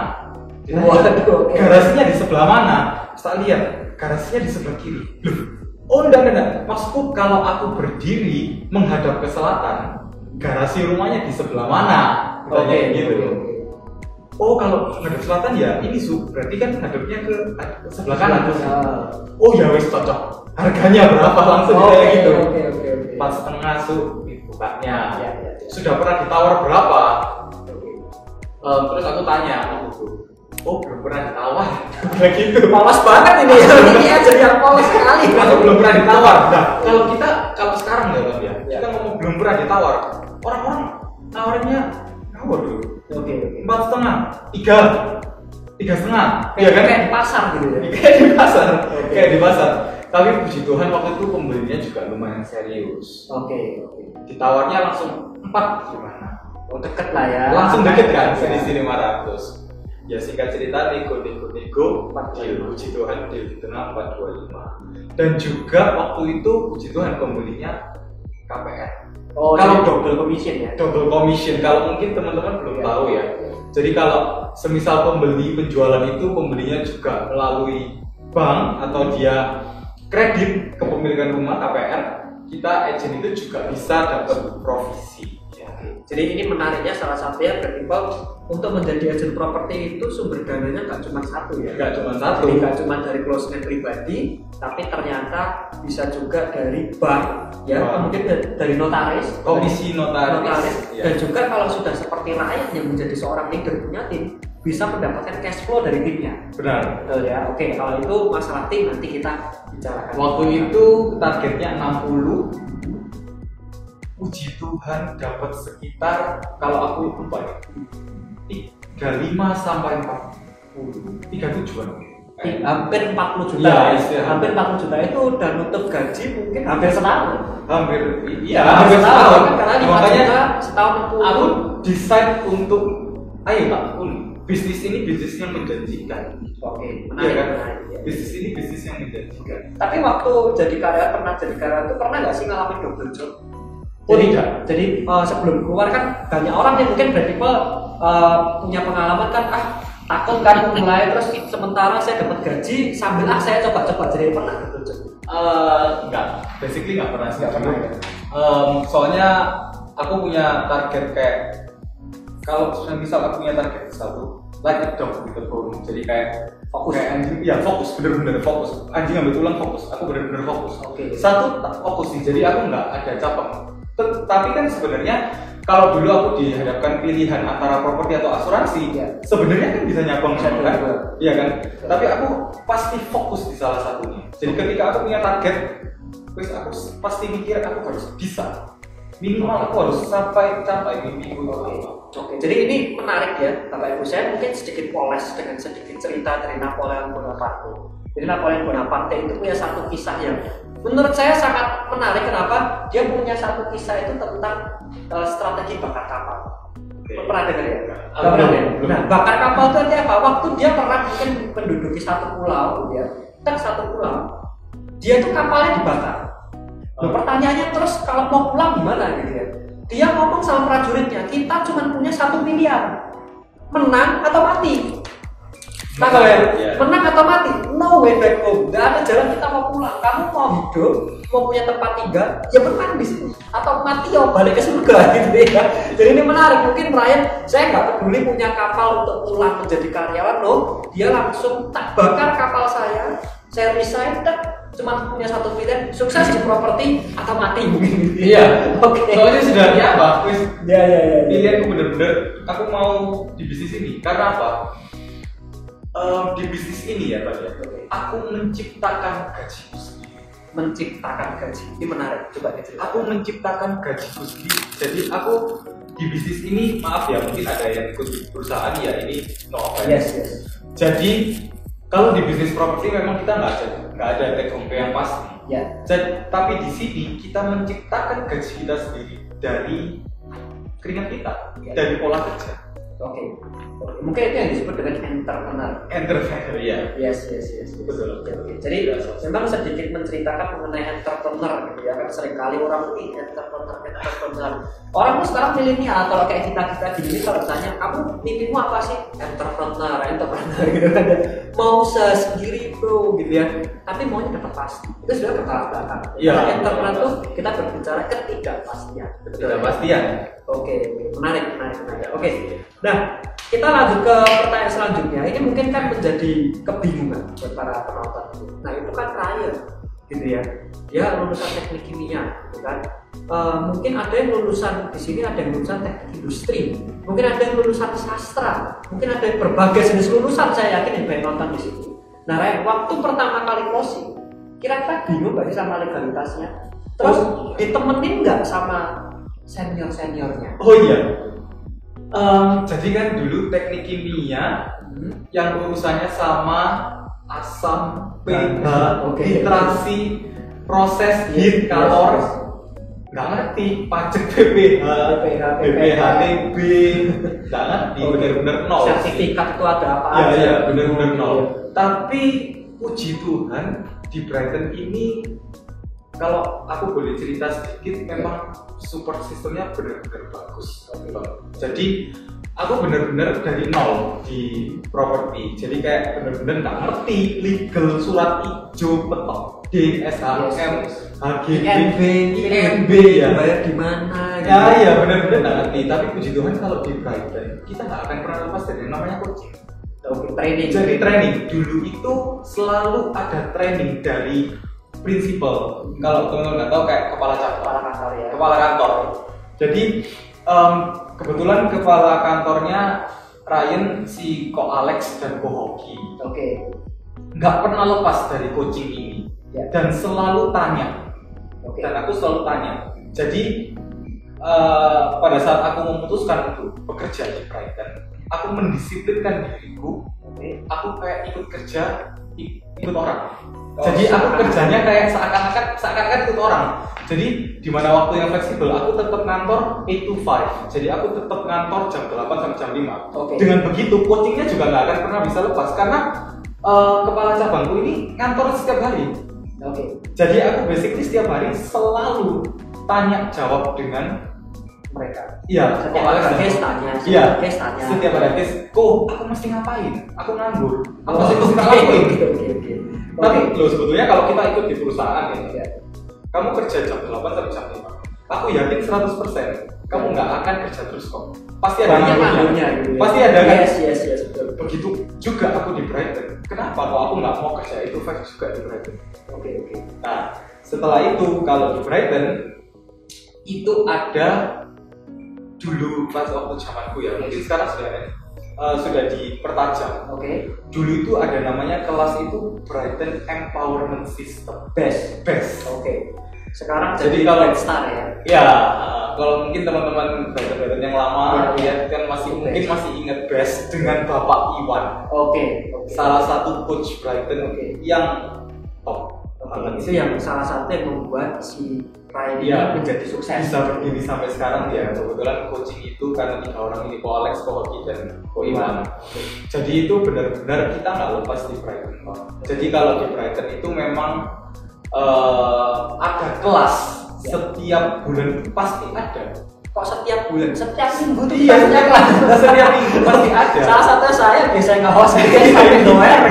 B: Waduh.
C: Garasinya di sebelah mana? Saya lihat garasinya di sebelah kiri. Loh, Oh enggak, enggak, enggak. Maksudku kalau aku berdiri menghadap ke selatan, garasi rumahnya di sebelah mana?
B: Oke,
C: gitu. Oh kalau menghadap selatan ya ini su, berarti kan hadapnya ke ke sebelah kanan.
B: Ah.
C: Oh ya wis cocok. Harganya berapa langsung
B: Oke,
C: kayak gitu. Empat setengah su bukanya.
B: Ya, ya, ya.
C: Sudah pernah ditawar berapa?
B: Oke.
C: Em, terus aku tanya. Oh belum pernah ditawar. [LAUGHS] Kayak gitu.
B: Polos banget ini. ini aja yang polos sekali.
C: Aku belum pernah ditawar. [LAUGHS] Nah, kalau kita kalau sekarang ya ya,
B: Ya.
C: kita ngomong belum pernah ditawar. Orang-orang nawarnya ngawur dulu.
B: Oke.
C: Empat setengah, tiga, tiga setengah.
B: Kayak kayak di pasar gitu ya. [LAUGHS]
C: kayak di pasar
B: Oke.
C: kayak di pasar tapi puji Tuhan waktu itu pembelinya juga lumayan serius
B: Oke, oke.
C: ditawarnya langsung empat gimana
B: Oh, deket lah ya.
C: langsung deket kan
B: Ya.
C: sini sini 500 ya singkat cerita nego nego nego empat deal puji Tuhan deal di tengah 425 dan juga waktu itu puji Tuhan pembelinya KPR
B: Oh,
C: Kalau-
B: double commission ya.
C: double commission kalau mungkin teman-teman belum
B: Ya.
C: tahu ya jadi kalau semisal pembeli penjualan itu pembelinya juga melalui bank atau dia kredit kepemilikan rumah KPR kita agent itu juga bisa dapat provisi.
B: Jadi ini menariknya salah satunya Pak, untuk menjadi agen properti itu sumber dananya nggak cuma satu ya.
C: nggak cuma satu
B: nggak cuma dari closeman pribadi, tapi ternyata bisa juga dari bank, ya, mungkin da- dari notaris,
C: komisi notaris,
B: notaris,
C: ya.
B: dan juga kalau sudah seperti rakyat yang menjadi seorang leader punya tim, bisa mendapatkan cash flow dari timnya.
C: benar
B: Betul ya. Oke, kalau itu masalah tim nanti kita bicarakan.
C: waktu itu targetnya 60 puji Tuhan dapat sekitar kalau aku lupa ya 35 sampai 40 37an
B: Ih, hampir 40 juta.
C: Iya,
B: ya.
C: iya.
B: Hampir 40 juta itu udah nutup gaji mungkin hampir setahun.
C: hampir iya
B: hampir setahun.
C: setahun
B: Karena 5
C: makanya
B: juta setahun 60.
C: aku decide untuk ayo uli bisnis ini bisnis yang menjanjikan
B: Oke,
C: Iya
B: menarik,
C: kan?
B: menarik. ya.
C: bisnis ini bisnis yang menjanjikan
B: Tapi waktu jadi karyawan pernah jadi karyawan itu pernah nggak sih ngalamin double job?
C: Oh,
B: jadi,
C: tidak.
B: jadi eh, sebelum keluar kan banyak orang yang mungkin bertipe eh, punya pengalaman kan ah takut kan mulai terus sementara saya dapat gaji sambil ah saya coba-coba jadi pernah job.
C: Eh, enggak basically enggak pernah sih
B: Nggak pernah, ya?
C: Em, soalnya aku punya target kayak kalau misal aku punya target satu like a dog a bone jadi kayak
B: Fokus.
C: kayak anjing ya fokus bener-bener fokus anjing ambil tulang fokus aku bener-bener fokus
B: Oke.
C: satu tak fokus sih jadi aku nggak ada cabang Tet- tapi kan sebenarnya kalau dulu aku dihadapkan pilihan antara properti atau asuransi
B: Iya.
C: sebenarnya kan bisa semua kan iya kan tapi aku pasti fokus di salah satunya jadi ketika aku punya target wis aku pasti mikir aku harus bisa minimal aku harus sampai capai mimpiku itu
B: Oke. Oke, jadi ini menarik ya, Bapak Ibu. Saya mungkin sedikit poles dengan sedikit cerita dari Napoleon Bonaparte. Jadi Napoleon Bonaparte itu punya satu kisah yang menurut saya sangat menarik. Kenapa? Dia punya satu kisah itu tentang eh, strategi bakar kapal.
C: Oke.
B: Pernah dengar ya? Nggak pernah ya?
C: Belum.
B: Nah, bakar kapal itu artinya apa? Waktu dia pernah mungkin menduduki satu pulau, ya, tak satu pulau, dia tuh kapalnya dibakar. Loh, pertanyaannya terus kalau mau pulang gimana gitu ya? Dia ngomong sama prajuritnya, kita cuma punya satu miliar, menang atau mati. Tanggal ya?
C: Iya.
B: Menang atau mati? No way back home. Gak ada jalan kita mau pulang. Kamu mau hidup, mau punya tempat tinggal, ya menang di sini. Atau mati ya balik ke surga [LAUGHS] gitu ya. Jadi ini menarik. Mungkin Brian, saya nggak peduli punya kapal untuk pulang menjadi karyawan, no. Dia langsung tak bakar kapal saya. Saya resign, tak cuma punya satu pilihan, sukses di properti atau mati mungkin [LAUGHS] gitu.
C: Iya.
B: Oke.
C: Soalnya sudah ya apa? Wis
B: Ya ya ya.
C: pilihanku bener-bener aku mau di bisnis ini karena apa? Em, di bisnis ini ya Pak ya. Aku menciptakan gajiku sendiri.
B: Menciptakan gaji. Ini menarik. Coba diceritakan.
C: Aku menciptakan gajiku sendiri. Jadi aku di bisnis ini maaf ya mungkin ada yang ikut di perusahaan ya ini no offense.
B: Yes yes.
C: Jadi kalau di bisnis properti memang kita nggak ada nggak ada take home pay yang pasti.
B: Ya.
C: Jadi, tapi di sini kita menciptakan gaji kita sendiri dari keringat kita,
B: Ya.
C: dari pola kerja.
B: Oke. Oke. Mungkin itu yang disebut dengan entrepreneur.
C: Entrepreneur ya.
B: Yes, yes, yes.
C: Betul.
B: Oke, oke. Jadi memang sedikit menceritakan mengenai entrepreneur gitu ya kan sering kali orang ini entrepreneur, entrepreneur. Orang tuh sekarang milenial kalau kayak kita kita gini kalau tanya kamu mimpimu apa sih? Entrepreneur, entrepreneur [LAUGHS] gitu kan. Mau usaha sendiri bro gitu ya. Tapi maunya dapat pasti. Itu sudah kepala belakang.
C: Iya.
B: Karena entrepreneur tuh kita berbicara ketidakpastian. Betul
C: Tidak
B: ya?
C: pastian.
B: Oke, oke. menarik, menarik, menarik. Oke, nah kita lanjut ke pertanyaan selanjutnya. Ini mungkin kan menjadi kebingungan buat para penonton. Nah itu kan Ryan, gitu ya. Dia lulusan teknik kimia, gitu kan. Eh, mungkin ada yang lulusan di sini ada yang lulusan teknik industri, mungkin ada yang lulusan sastra, mungkin ada yang berbagai jenis lulusan. Saya yakin yang banyak nonton di sini. Nah Ryan, waktu pertama kali closing, kira-kira bingung nggak sih sama legalitasnya? Terus ditemenin nggak sama senior seniornya?
C: Oh iya. Em, jadi kan dulu teknik kimia
B: Hmm.
C: yang urusannya sama asam, pH,
B: Ah, oke.
C: nitrasi, proses
B: Yes,
C: heat, kalor,
B: yes.
C: nggak ngerti pajak PPH,
B: PPH,
C: PPH, TB, nggak ngerti,
B: Oke.
C: bener-bener nol.
B: Sertifikat itu ada apa
C: Ya
B: aja?
C: ya bener-bener nol.
B: Iya.
C: Tapi puji Tuhan di Brighton ini kalau aku boleh cerita sedikit memang support sistemnya benar-benar bagus jadi aku benar-benar dari nol di properti jadi kayak benar-benar nggak ngerti legal surat hijau petok D HGB
B: INB,
C: INB ya
B: bayar di mana? gitu.
C: ya ya benar-benar nggak ngerti tapi puji Tuhan kalau di Brighton kita nggak akan pernah lepas dari namanya coaching
B: training.
C: jadi training dulu itu selalu ada training dari prinsipal kalau teman-teman nggak tahu kayak kepala cabang
B: kepala kantor ya.
C: kepala kantor jadi em, kebetulan kepala kantornya Ryan si Ko Alex dan Ko Hoki
B: Oke.
C: nggak pernah lepas dari coaching ini
B: Ya.
C: dan selalu tanya
B: Oke.
C: dan aku selalu tanya jadi eh, pada saat aku memutuskan untuk bekerja di Brighton aku mendisiplinkan diriku
B: Oke.
C: aku kayak ikut kerja ikut orang.
B: Oh,
C: jadi aku kerjanya kayak seakan-akan seakan-akan ikut orang. Jadi di mana waktu yang fleksibel aku tetap ngantor 8 to 5 jadi aku tetap ngantor jam 8 sampai jam 5
B: Oke.
C: dengan begitu coachingnya juga nggak akan pernah bisa lepas karena eh, kepala cabangku ini ngantor setiap hari.
B: Oke.
C: jadi aku basically setiap hari selalu tanya jawab dengan
B: Mereka.
C: Iya,
B: Setiap ada case tanya.
C: Iya,
B: setiap case tanya.
C: setiap ada case, kok aku mesti ngapain? Aku nganggur. Apa
B: Oh,
C: mesti
B: oke, oke.
C: Tapi loh sebetulnya kalau kita ikut di perusahaan ya,
B: Ya.
C: kamu kerja jam 8 sampai jam 5. Aku yakin 100% kamu nggak akan kerja terus kok. Pasti ada
B: Banyak
C: nganggurnya
B: gitu ya.
C: Pasti ada kan?
B: Yes, yes, yes, betul.
C: Begitu juga aku di Brighton. Kenapa kalau aku nggak mau kerja itu five juga di Brighton?
B: Oke, oke.
C: Nah, setelah itu kalau di Brighton itu ada dulu pas waktu zamanku ya, mungkin sekarang sudah eh, sudah dipertajam.
B: Oke.
C: Dulu itu ada namanya kelas itu Brighton Empowerment System.
B: Best.
C: Best.
B: Oke. Sekarang
C: Jadi
B: jadi
C: kalau-
B: Star ya.
C: Ya, eh, kalau mungkin teman-teman brother-brother yang lama
B: Iya.
C: ya kan masih
B: Best.
C: mungkin masih ingat best dengan Bapak Iwan
B: Oke, oke.
C: salah satu coach Brighton
B: Oke.
C: yang top banget
B: itu yang salah satu yang membuat si Ryan ini
C: Iya.
B: menjadi sukses.
C: bisa berdiri sampai sekarang ya. Kebetulan coaching itu karena tiga orang ini Ko Alex, Ko Hoki dan Ko Iwan. Jadi itu benar-benar kita nggak lepas di Brighton jadi kalau di Brighton itu memang eh, ada kelas
B: Ya.
C: setiap bulan pasti ada.
B: Kok setiap bulan, setiap minggu tuh
C: iya
B: punya kelas.
C: setiap minggu pasti [LAUGHS] ada.
B: Salah satu saya biasanya nge-host weekend sampai [LAUGHS] doer.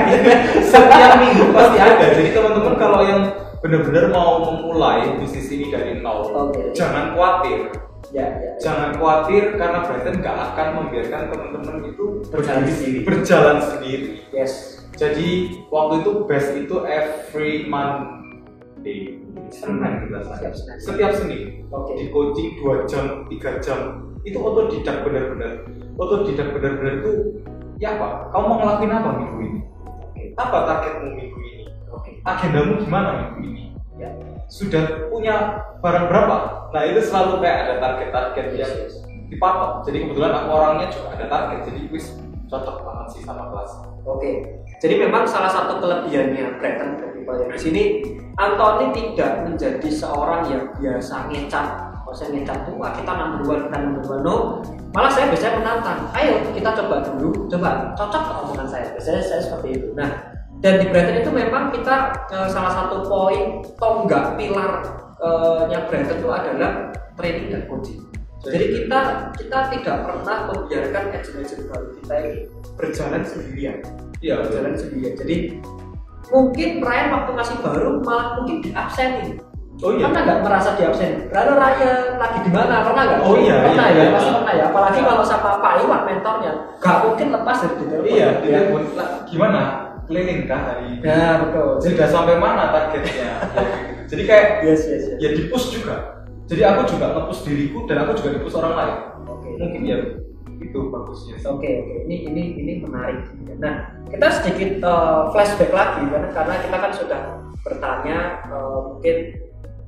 C: Setiap minggu pasti ada. Jadi teman-teman kalau yang benar-benar mau memulai bisnis ini dari nol.
B: Oke.
C: jangan khawatir.
B: Ya, ya.
C: jangan khawatir karena Brighton nggak akan membiarkan teman-teman itu
B: Berjalan sendiri.
C: berjalan sendiri.
B: Yes.
C: jadi waktu itu best itu every Monday. Senin
B: Setiap Senin.
C: setiap Senin.
B: Oke.
C: di coaching 2 jam 3 jam. Itu otodidak benar-benar. Otodidak benar-benar itu ya apa? Kamu mau ngelakuin apa minggu ini? Apa targetmu minggu ini
B: Oke.
C: agendamu gimana minggu ini
B: Ya.
C: sudah punya barang berapa nah itu selalu kayak ada target-target
B: Yes,
C: yang
B: yes.
C: dipatok jadi kebetulan aku orangnya juga ada target jadi wis cocok banget sih sama kelas
B: Oke, jadi memang salah satu kelebihannya yang di sini Anthony tidak menjadi seorang yang biasa ngecat. Kalau saya ngecat tuh, wah kita number one, kita number one. No, malah saya biasanya menantang. Ayo kita coba dulu, coba cocok omongan saya. Biasanya saya seperti itu. Nah, dan di Brighton itu memang kita eh, salah satu poin tonggak pilar eh, nya Brighton itu adalah training dan coaching. Jadi kita kita tidak pernah membiarkan agent-agent baru kita ini berjalan sendirian.
C: Iya
B: berjalan sendirian. Jadi mungkin Ryan waktu masih baru malah mungkin diabsenin
C: oh iya.
B: Pernah nggak merasa diabsenin lalu Ryan lagi di mana? Pernah nggak?
C: Oh iya,
B: pernah
C: iya,
B: ya?
C: iya.
B: pasti pernah ya. Apalagi kalau sama Pak Iwan mentornya. Nggak mungkin lepas dari di telepon
C: iya
B: ya.
C: gimana keliling kah hari ini
B: ya betul.
C: Sudah sampai mana targetnya? Ya, [LAUGHS] jadi kayak
B: yes yes yes.
C: ya di push juga. Jadi aku juga nge-push diriku dan aku juga di push orang lain.
B: Oke.
C: Mungkin ya itu bagusnya
B: Oke oke. Ini ini ini menarik. Nah kita sedikit eh, flashback lagi karena karena kita kan sudah bertanya eh, mungkin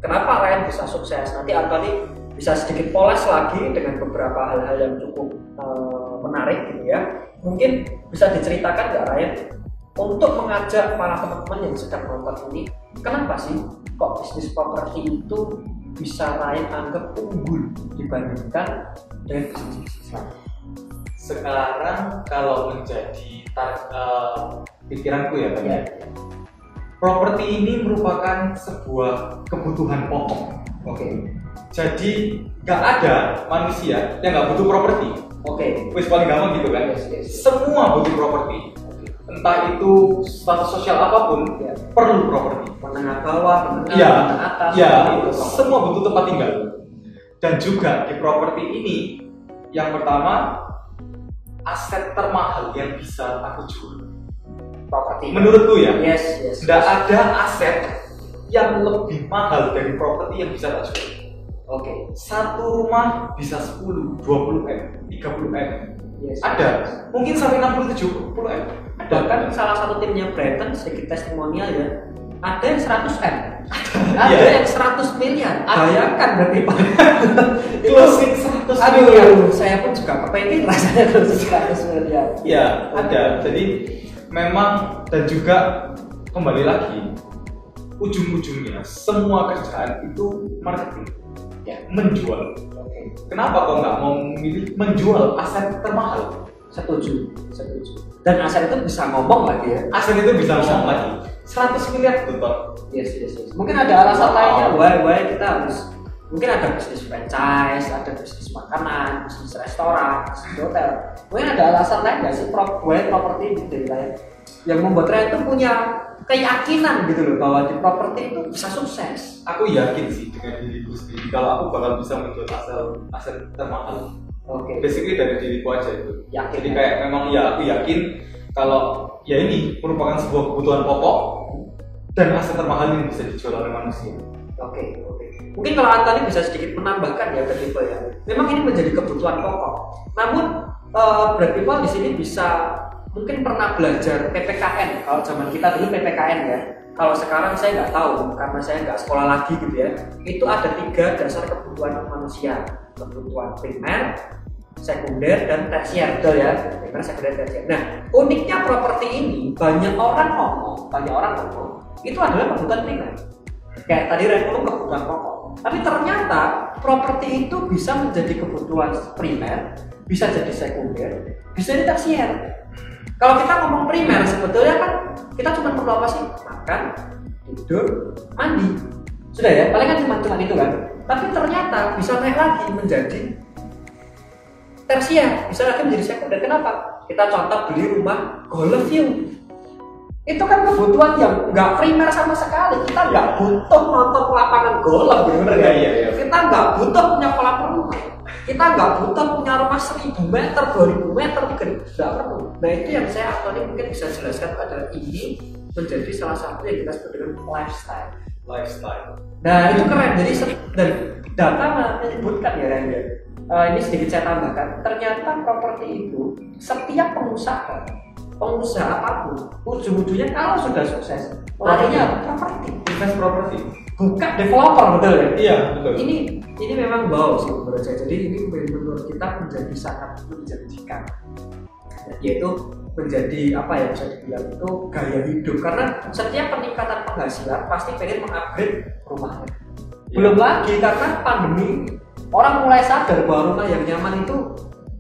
B: kenapa Ryan bisa sukses. Nanti Anthony bisa sedikit poles lagi dengan beberapa hal-hal yang cukup eh, menarik gitu ya. Mungkin bisa diceritakan nggak Ryan untuk mengajak para teman-teman yang sedang nonton ini, kenapa sih kok bisnis properti itu bisa Ryan anggap unggul dibandingkan dengan bisnis lain?
C: sekarang kalau menjadi tar- eh, pikiranku ya Bang,
B: Ya.
C: properti ini merupakan sebuah kebutuhan pokok.
B: Oke,
C: jadi nggak ada manusia yang nggak butuh properti.
B: Oke,
C: wis paling gampang gitu kan?
B: Yes, yes, yes.
C: semua butuh properti entah itu status sosial apa pun
B: Ya.
C: perlu properti
B: menengah bawah, menengah, menengah atas,
C: iya,
B: itu.
C: semua butuh tempat tinggal. Dan juga di properti ini, yang pertama aset termahal yang bisa aku jual.
B: properti.
C: Menurutku ya,
B: yes, yes.
C: tidak ada aset yang lebih mahal dari properti yang bisa tak jual.
B: Oke,
C: Satu rumah bisa 10, 20 m, 30 m.
B: yes.
C: Ada, mungkin sampai 60, 70 m.
B: Bahkan salah satu timnya Brighton sedikit testimonial ya, ada yang 100 m, [LAUGHS] ada
C: Iya.
B: yang 100 miliar.
C: Ada.
B: Bayangkan berarti [LAUGHS] Pak.
C: closing 100
B: Aduh,
C: miliar.
B: saya pun juga kepengen rasanya closing 100 miliar.
C: Iya, ada. Jadi memang dan juga kembali lagi ujung-ujungnya semua kerjaan itu marketing,
B: Ya.
C: menjual. Kenapa kok nggak mau memilih menjual aset termahal?
B: Setuju, setuju. Dan aset itu bisa ngomong lagi ya.
C: Aset itu bisa ngomong lagi. 100 miliar Tok.
B: Yes, yes, yes. Mungkin ada alasan
C: Wow.
B: lainnya, why, why kita harus mungkin ada bisnis franchise, ada bisnis makanan, bisnis restoran, bisnis hotel. Mungkin ada alasan lain nggak sih prop, why properti di lain yang membuat Ryan itu punya keyakinan gitu loh bahwa di properti itu bisa sukses.
C: Aku yakin sih dengan diriku sendiri kalau aku bakal bisa menjual aset aset termahal.
B: Oke.
C: Basically dari diriku aja itu.
B: Yakin.
C: Jadi kayak memang ya aku yakin kalau ya ini merupakan sebuah kebutuhan pokok dan aset termahal yang bisa dijual oleh manusia.
B: Oke, oke. Mungkin kalau Antoni bisa sedikit menambahkan ya ke People ya. Memang ini menjadi kebutuhan pokok. Namun eh Brad People di sini bisa mungkin pernah belajar PPKN. Kalau zaman kita dulu PPKN ya. Kalau sekarang saya nggak tahu karena saya nggak sekolah lagi gitu ya itu ada tiga dasar kebutuhan manusia. Kebutuhan primer sekunder dan tersier betul ya? Primer sekunder tersier. Nah uniknya properti ini banyak orang ngomong banyak orang ngomong itu adalah kebutuhan primer. Kayak tadi ngomong kebutuhan pokok. Tapi ternyata properti itu bisa menjadi kebutuhan primer bisa jadi sekunder bisa jadi tersier kalau kita ngomong primer sebetulnya kan kita cuma perlu apa sih? Makan tidur mandi. Sudah ya? Paling kan cuma cuma itu kan? Tapi ternyata bisa naik lagi menjadi tersier bisa lagi menjadi sekunder. Kenapa? Kita contoh beli rumah golf view. Itu kan kebutuhan yang nggak primer sama sekali. Kita nggak butuh nonton lapangan golf bener?
C: Iya, iya.
B: kita nggak butuh punya kolam renang kita nggak butuh punya rumah 1000 meter 2000 meter mungkin nggak perlu nah itu yang saya Antoni mungkin bisa jelaskan adalah ini menjadi salah satu yang kita sebut dengan lifestyle
C: lifestyle
B: Nah itu keren. Jadi dan data menyebutkan ya. Eh, ini sedikit saya tambahkan. Ternyata properti itu setiap pengusaha, pengusaha apa pun, ujung-ujungnya kalau sudah sukses, larinya properti,
C: invest property
B: bukan developer betul ya.
C: iya betul
B: Ini ini memang wow sih menurut saya. Jadi ini menurut kita menjadi sangat menjanjikan. Yaitu menjadi apa ya bisa dibilang itu gaya hidup karena setiap peningkatan penghasilan pasti pengen mengupgrade rumahnya
C: Iya.
B: belum lagi karena pandemi orang mulai sadar bahwa rumah yang nyaman itu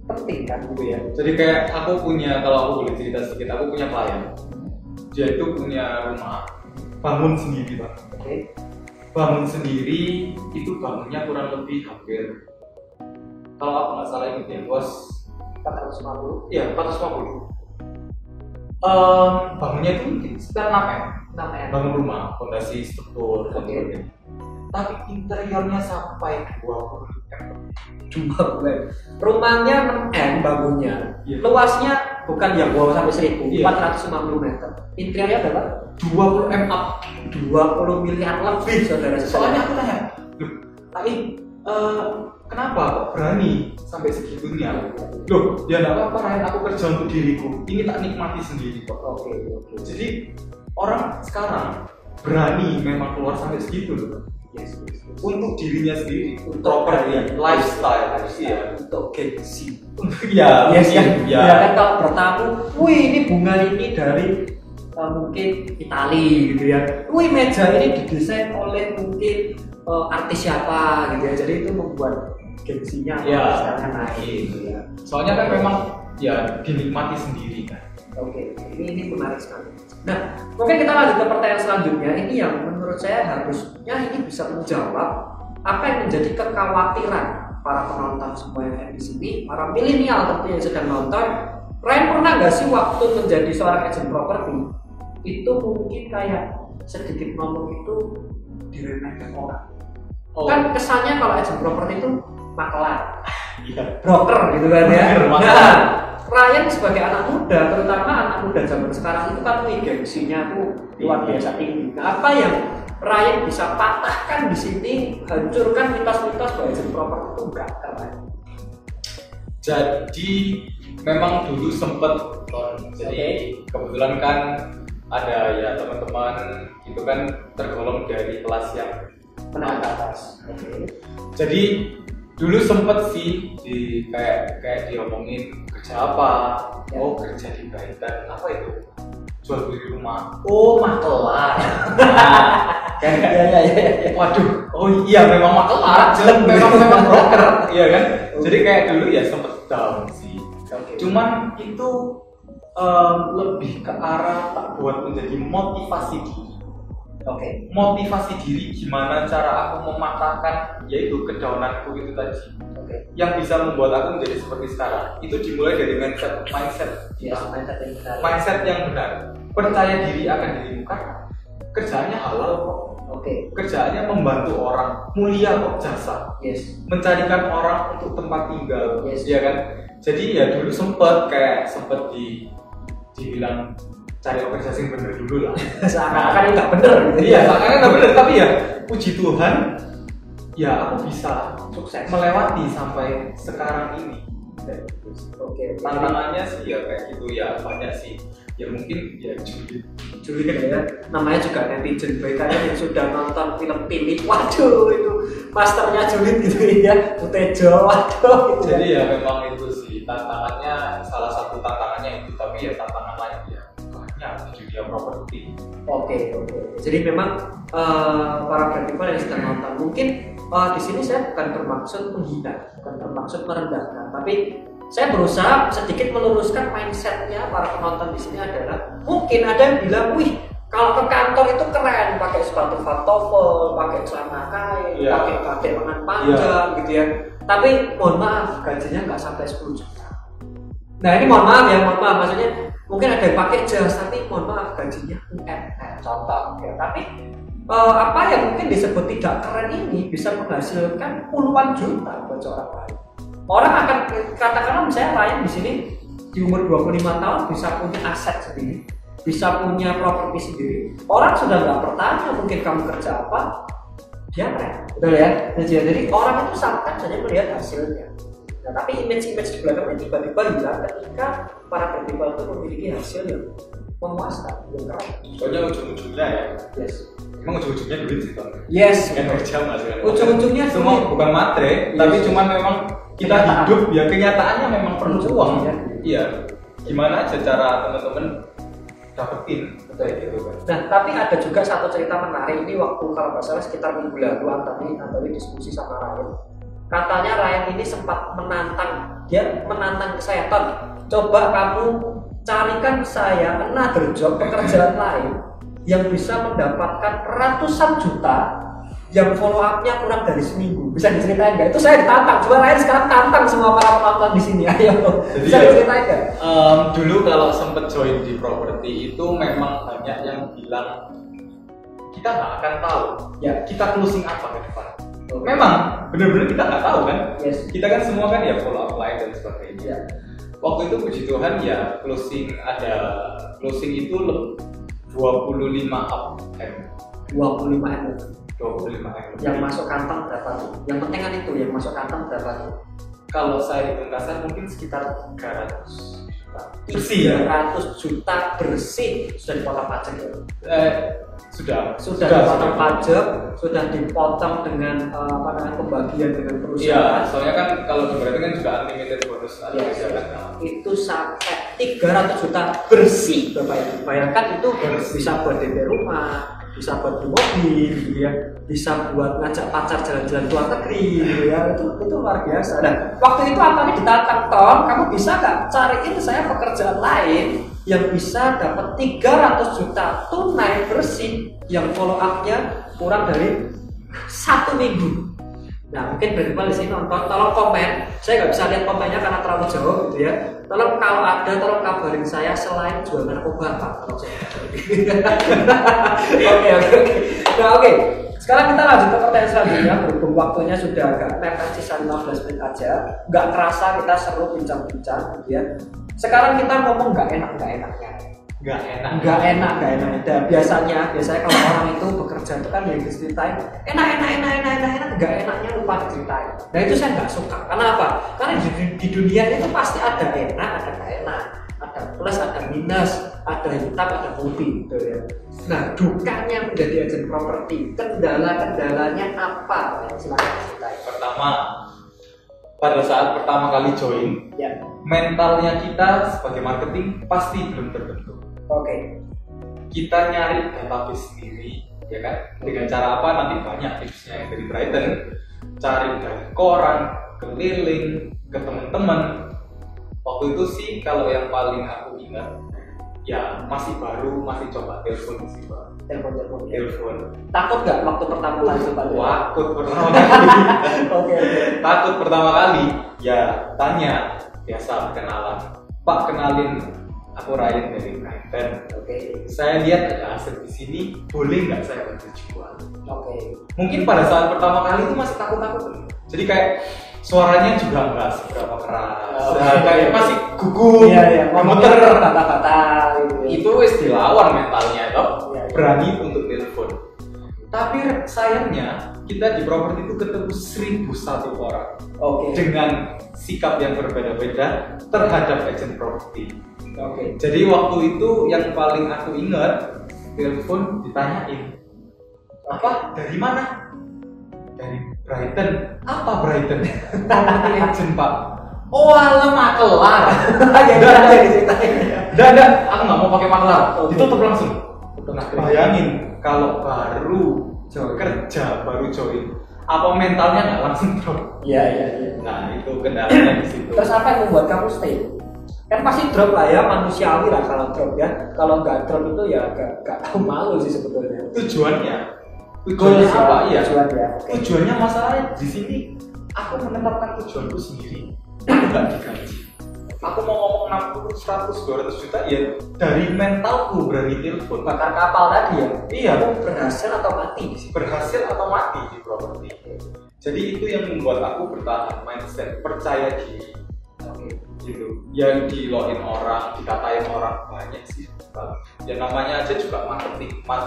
B: penting kan? Gitu ya
C: jadi kayak aku punya kalau aku boleh cerita sedikit aku punya klien. Dia itu punya rumah bangun sendiri pak.
B: Oke.
C: Bangun sendiri itu bangunnya kurang lebih hampir kalau aku nggak salah ingat ya bos.
B: 450
C: iya 450 Em, bangunnya itu mungkin sekitar 6 m.
B: 6 m.
C: Bangun rumah fondasi struktur dan
B: Oke.
C: sebagainya tapi interiornya sampai 20 m
B: dua bulan rumahnya 6 m bangunnya.
C: Iya.
B: luasnya bukan yang wow sampai 1000
C: Iya.
B: 450 meter. Interiornya berapa?
C: 20 m up.
B: 20 miliar lebih saudara
C: soalnya aku tanya tapi eh, kenapa kok berani sampai segitunya loh ya nggak apa-apa Ryan aku kerja untuk diriku. Ini tak nikmati sendiri. Kok
B: oke oke.
C: Jadi orang sekarang berani memang keluar sampai segitu loh
B: yes, yes, yes.
C: untuk dirinya sendiri
B: Untuk
C: properti
B: gaya
C: lifestyle
B: lifestyle,
C: iya
B: untuk gengsi [LAUGHS]
C: ya
B: Yes, ya.
C: mungkin,
B: ya. kan kalau bertamu, wih ini bunga ini dari uh, mungkin Itali gitu ya. Wih meja ini didesain oleh mungkin uh, artis siapa gitu ya. Jadi itu membuat gengsinya
C: Ya.
B: naik gitu ya.
C: soalnya kan memang ya dinikmati sendiri kan
B: Oke, ini ini menarik sekali. Nah, mungkin kita lanjut ke pertanyaan selanjutnya. Ini yang menurut saya harusnya ini bisa menjawab apa yang menjadi kekhawatiran para penonton semua yang ada di sini, para milenial tentu yang sedang nonton. Ryan pernah nggak sih waktu menjadi seorang agent properti itu mungkin kayak sedikit ngomong itu diremehkan orang.
C: oh
B: Kan kesannya kalau agent properti itu makelar
C: iya
B: broker gitu kan ya.
C: Broker,
B: Nah. Ryan sebagai anak muda, terutama anak muda zaman sekarang itu kan wih, gengsinya tuh luar
C: Tinggi.
B: biasa tinggi. Nah, apa yang Ryan bisa patahkan di sini, hancurkan mitos-mitos bahwa agent properti itu enggak keren.
C: jadi memang dulu sempet jadi kebetulan kan ada ya teman-teman itu kan tergolong dari kelas yang
B: Menengah atas. Oke.
C: jadi dulu sempet sih di kayak kayak diomongin kerja apa
B: Ya.
C: oh kerja di Baitan apa itu jual beli rumah
B: Oh, makelar.
C: nah, [LAUGHS] kayak
B: ya, ya, ya, ya.
C: waduh oh iya memang makelar
B: Jelek.
C: memang memang broker iya kan jadi kayak dulu ya sempet down sih
B: Oke.
C: cuman itu em, lebih ke arah tak buat menjadi motivasi diri
B: Oke.
C: motivasi diri gimana cara aku mematahkan yaitu kedaunanku itu tadi. Yang bisa membuat aku menjadi seperti sekarang. Itu dimulai dari mindset mindset.
B: Ya, mindset yang benar.
C: mindset yang benar. Percaya diri akan dirimu karena kerjaannya halal kok.
B: Oke.
C: kerjaannya membantu orang. Mulia kok jasa.
B: Yes.
C: mencarikan orang untuk tempat tinggal.
B: Yes.
C: ya kan? Jadi ya dulu sempet kayak sempet di dibilang cari organisasi yang bener dulu lah. [LAUGHS]
B: Seakan-akan ini nggak bener.
C: Iya makanya nggak bener. Tapi ya puji Tuhan ya aku bisa
B: Sukses.
C: melewati sampai sekarang ini.
B: Oke oke.
C: tantangannya sih ya kayak gitu ya banyak sih. Ya mungkin ya julid
B: julid ya. Namanya juga netizen baik kalian yang sudah nonton film Pilih waduh itu masternya julid gitu ya. Utejo waduh. Gitu
C: jadi
B: ya
C: memang itu sih tantangannya salah satu tantangannya itu tapi ya tantangan lain ya banyak. Di dunia properti.
B: Oke oke. Jadi memang eh, para kreatifan yang sedang nonton. Mungkin eh, di sini saya bukan bermaksud menghina bukan bermaksud merendahkan tapi saya berusaha sedikit meluruskan mindsetnya para penonton di sini adalah mungkin ada yang bilang wih kalau ke kantor itu keren pakai sepatu pantofel pakai celana kain
C: Iya.
B: pakai pakai lengan panjang gitu ya. Tapi mohon maaf gajinya nggak sampai 10 juta. Nah ini mohon maaf ya mohon maaf. Maksudnya mungkin ada yang pakai jas tapi mohon maaf gajinya UMR contoh ya. Tapi eh, apa yang mungkin disebut tidak keren ini bisa menghasilkan puluhan juta buat seorang lain. Orang akan katakanlah misalnya Ryan di sini di umur 25 tahun bisa punya aset sendiri bisa punya properti sendiri. Orang sudah nggak bertanya mungkin kamu kerja apa dia keren. Betul ya? Jadi, jadi orang itu sampai saja melihat hasilnya. Nah tapi image-image di belakangnya tiba-tiba hilang ketika para kreatif itu memiliki hasil yang memuaskan yang keren.
C: Soalnya ujung-ujungnya ya
B: yes
C: emang ujung-ujungnya duit sih Bang.
B: yes
C: kan kerja mas kan
B: Ujung-ujungnya
C: semua bukan matre
B: Iya
C: tapi
B: sih.
C: cuman memang kita
B: Kenyataan.
C: hidup ya kenyataannya memang perlu
B: Ujung-ujungnya
C: uang
B: duit.
C: iya gimana aja cara teman-teman dapetin kayak gitu kan
B: Nah, tapi ada juga satu cerita menarik ini waktu kalau nggak salah sekitar minggu lalu Antoni Antoni diskusi sama Ryan. Katanya Ryan ini sempat menantang dia menantang ke saya Ton, coba kamu carikan saya another job pekerjaan lain yang bisa mendapatkan ratusan juta yang follow up-nya kurang dari seminggu. Bisa diceritain nggak? Itu saya ditantang. Coba Ryan sekarang tantang semua para penonton di sini. Ayo,
C: Jadi
B: bisa
C: ya-
B: diceritain nggak?
C: Em, dulu kalau sempet join di properti itu memang banyak yang bilang kita nggak akan tahu
B: Ya,
C: kita closing apa ke depan memang bener-bener kita nggak tahu kan
B: yes.
C: kita kan semua kan ya follow up line dan sebagainya
B: Ya.
C: waktu itu puji Tuhan ya closing ada closing itu le- 25 up M
B: 25 M.
C: 25 M
B: yang masuk kantong berapa tuh? Yang penting kan itu yang masuk kantong berapa tuh?
C: kalau saya hitung kasar mungkin sekitar 300 juta bersih ya
B: 300 juta bersih sudah dipotong pajak ya.
C: eh, sudah
B: Sudah, dipotong pajak, sudah dipotong dengan eh, apa namanya pembagian dengan
C: Iya,
B: perusahaan.
C: soalnya kan kalau berarti kan juga unlimited bonus ada
B: Iya.
C: bisa kan.
B: Itu sampai 300 juta bersih Bapak Ibu. Bayangkan itu
C: Bersih.
B: bisa buat DP rumah, bisa buat beli mobil gitu ya, bisa buat ngajak pacar jalan-jalan luar negeri gitu ya. Itu itu luar biasa. Dan waktu itu Antoni ditantang Tom, kamu bisa nggak cariin saya pekerjaan lain yang bisa dapat 300 juta tunai bersih yang follow up-nya kurang dari satu minggu. Nah mungkin berikutnya di sini nonton, tolong komen. Saya nggak bisa lihat komennya karena terlalu jauh gitu ya. Tolong kalau ada, tolong kabarin saya selain jual narkoba Pak. [LAUGHS] Oke oke. Nah oke. Sekarang kita lanjut ke pertanyaan selanjutnya. Berhubung waktunya sudah agak mepet sisa 15 menit aja. Nggak kerasa kita seru bincang-bincang gitu ya. Sekarang kita ngomong nggak enak nggak enaknya
C: nggak enak.
B: nggak enak. nggak enak. Dan biasanya biasanya kalau orang itu bekerja itu kan yang diceritain enak enak enak enak enak enak. Nggak enaknya lupa diceritain nah itu saya nggak suka. Karena apa? Karena di, di dunia itu pasti ada enak ada nggak enak. Ada plus ada minus ada hitam ada putih gitu ya. Nah dukanya menjadi agen properti kendala kendalanya apa? Ya, silakan ceritain
C: Pertama, pada saat pertama kali join,
B: ya.
C: mentalnya kita sebagai marketing pasti belum terbentuk.
B: Oke
C: Kita nyari database sendiri, ya kan? Dengan cara apa? Nanti banyak tipsnya yang dari Brighton. Cari dari koran, keliling, ke teman-teman. Waktu itu sih kalau yang paling aku ingat, ya masih baru, masih coba telepon sih Pak.
B: telepon telepon.
C: Telepon.
B: takut nggak waktu pertama kali coba?
C: Takut pertama [LAUGHS] kali.
B: oke oke
C: takut pertama kali ya tanya biasa kenalan pak kenalin aku Ryan dari Brighton
B: oke
C: saya lihat ada aset di sini boleh nggak saya bantu jual
B: oke
C: mungkin pada saat pertama kali itu masih takut-takut jadi kayak suaranya juga nggak seberapa keras
B: Oh,
C: Nah,
B: iya.
C: kayak masih gugup
B: Iya iya,
C: gemeter.
B: kata-kata gitu.
C: itu wis dilawan mentalnya toh
B: Iya, iya.
C: berani untuk telepon Tapi sayangnya kita di properti itu ketemu seribu satu orang
B: Oke.
C: dengan sikap yang berbeda-beda terhadap agent properti.
B: Oke.
C: Jadi waktu itu yang paling aku ingat telepon ditanyain apa dari mana? Dari Brighton. Apa Brighton? [LAUGHS] Property agent pak. Oh alamak kelar.
B: Ya udah aja diceritain.
C: Dan dan aku nggak mau pakai maklar.
B: Oke.
C: Ditutup langsung. Nah bayangin kalau baru
B: Join.
C: kerja baru join, apa mentalnya nggak langsung drop?
B: Iya iya iya.
C: Nah itu kendalanya di situ.
B: Terus apa yang membuat kamu stay? Kan pasti drop lah ya, manusiawi lah kalau drop ya. Kalau nggak drop itu ya gak, gak tahu [LAUGHS] malu sih sebetulnya.
C: Tujuannya, tujuannya apa? Iya.
B: Tujuan ya. Oke.
C: tujuannya masalahnya di sini aku menetapkan tujuanku sendiri aku [CLEARS THROAT] nggak digaji aku mau ngomong 60, 100, 200 juta ya dari mentalku berani telepon
B: Bakar kapal tadi ya.
C: iya
B: Kamu berhasil atau mati situ?
C: berhasil atau mati di properti jadi itu yang membuat aku bertahan mindset percaya diri. Gitu yang diloin orang dikatain orang banyak sih ya namanya aja juga marketing mas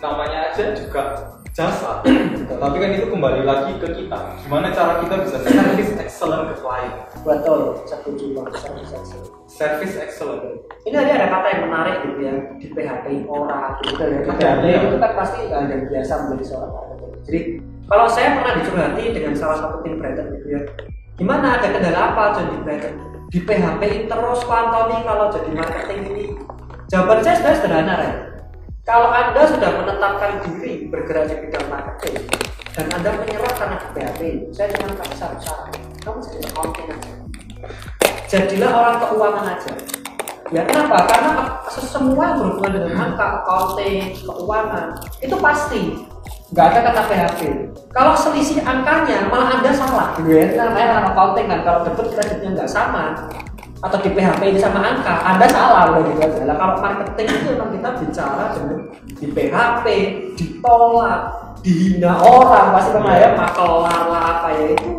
C: namanya aja juga jasa tapi kan itu kembali lagi ke kita gimana cara kita bisa service excellent ke klien
B: Betul, setuju banget sama saya.
C: service excellent
B: Ini tadi ada kata yang menarik gitu ya, di PHP orang gitu ya.
C: Ada,
B: PHP
C: iya.
B: itu kan pasti hal yang biasa menjadi seorang marketer. Jadi kalau saya pernah dicurhati dengan salah satu tim Brighton gitu ya, gimana ada kendala apa John di Brighton? Di PHP terus Pak Antoni kalau jadi marketing ini. Jawaban saya sebenarnya sederhana Ren. Kalau Anda sudah menetapkan diri bergerak di bidang marketing dan Anda menyerah karena di PHP, saya cuma kasih satu saran. Kamu jadi accounting aja jadilah orang keuangan aja ya kenapa? Karena semua yang berhubungan dengan angka accounting keuangan. Itu pasti. Nggak ada kata PHP kalau selisih angkanya malah anda salah. Gitu ya namanya orang accounting kan. Kalau debit kreditnya nggak sama atau di PHP ini sama angka anda salah udah gitu aja. Lah kalau marketing itu memang kita bicara dengan di PHP ditolak dihina orang pasti memang ya makelar lah apa ya itu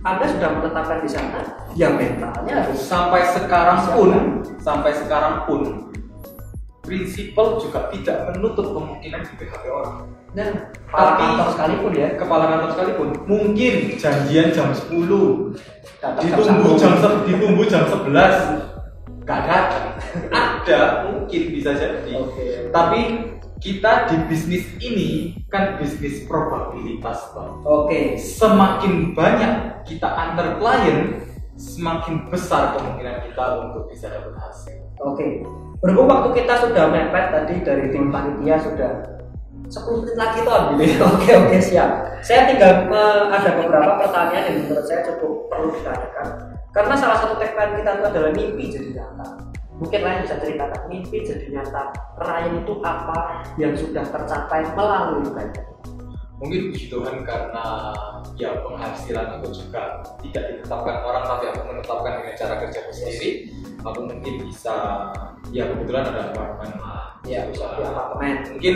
B: anda sudah menetapkan di sana? Ya mentalnya harus
C: sampai sekarang pun sampai sekarang pun prinsipal juga tidak menutup kemungkinan di PHP orang.
B: Dan kepala
C: Tapi-
B: kantor sekalipun ya.
C: kepala kantor sekalipun mungkin janjian jam 10
B: datang
C: ditunggu jam se- ditunggu jam 11 gak ada. Ada mungkin bisa jadi.
B: Oke.
C: tapi kita di bisnis ini kan bisnis probabilitas bang.
B: Oke.
C: Semakin banyak kita antar klien semakin besar kemungkinan kita untuk bisa dapat hasil.
B: Oke. Berhubung waktu kita sudah mepet tadi dari tim panitia sudah 10 menit lagi tuh [LAUGHS] ya. oke oke siap. Saya tinggal eh, ada beberapa pertanyaan yang menurut saya cukup perlu ditanyakan. Karena salah satu tagline kita itu adalah mimpi jadi nyata mungkin lain bisa ceritakan mimpi jadi nyata Ryan itu apa yang sudah tercapai melalui Brighton
C: mungkin puji Tuhan karena ya penghasilan aku juga tidak ditetapkan orang tapi aku menetapkan dengan cara kerjaku sendiri. Aku mungkin bisa ya kebetulan ada apartemen lah
B: ya
C: bisa
B: di apartemen.
C: Mungkin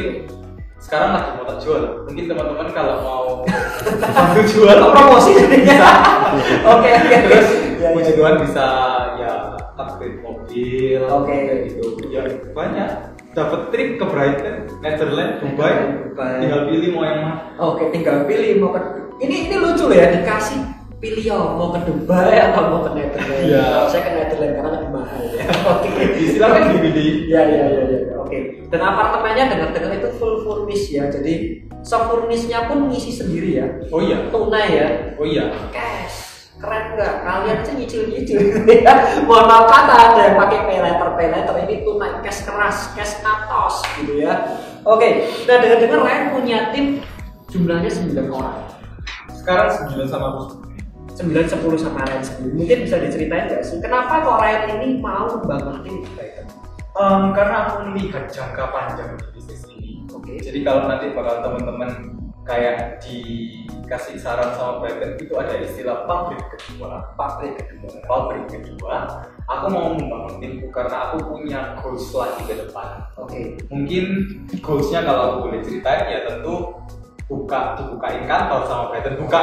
C: sekarang lagi mau tak jual. Mungkin teman-teman kalau mau [LAUGHS] bantu jual.
B: Untuk promosi jadinya. Oke oke.
C: terus
B: Ya, ya.
C: puji Tuhan bisa ya upgrade mobil
B: Oke.
C: kayak gitu ya banyak dapat trip ke Brighton Netherlands Dubai
B: Dubai.
C: tinggal pilih mau yang mana
B: Oke, tinggal pilih mau ke ini ini lucu loh ya dikasih pilih ya mau ke Dubai atau mau ke Netherlands.
C: Iya.
B: Kalau saya ke Netherlands karena lebih mahal ya. [LAUGHS] Oke.
C: silakan dipilih
B: Iya iya iya iya. Oke. Dan apartemennya dengar-dengar itu full furnish ya. Jadi sefurnishnya pun ngisi sendiri ya.
C: oh iya
B: Tunai ya.
C: oh iya
B: Cash. Keren nggak? Kalian aja nyicil-nyicil ya. [LAUGHS] Mohon maaf kata ada yang pakai pay letter, pay letter ini tunai cash keras, cash atos gitu ya. Oke, nah dengar-dengar Ryan punya tim jumlahnya 9 orang.
C: sekarang sembilan sama aku
B: 9 10 sama Ryan sendiri. Mungkin bisa diceritain nggak sih kenapa kok Ryan ini mau bangun tim?
C: Em, karena aku melihat jangka panjang di bisnis ini
B: Oke.
C: jadi kalau nanti bakal teman-teman kayak dikasih saran sama Brighton itu ada istilah pabrik kedua.
B: Pabrik kedua.
C: pabrik kedua. Aku mau membangun timku karena aku punya goals lagi ke depan.
B: Oke.
C: mungkin goalsnya kalau aku boleh ceritain ya tentu buka dibukain kantor sama Brighton buka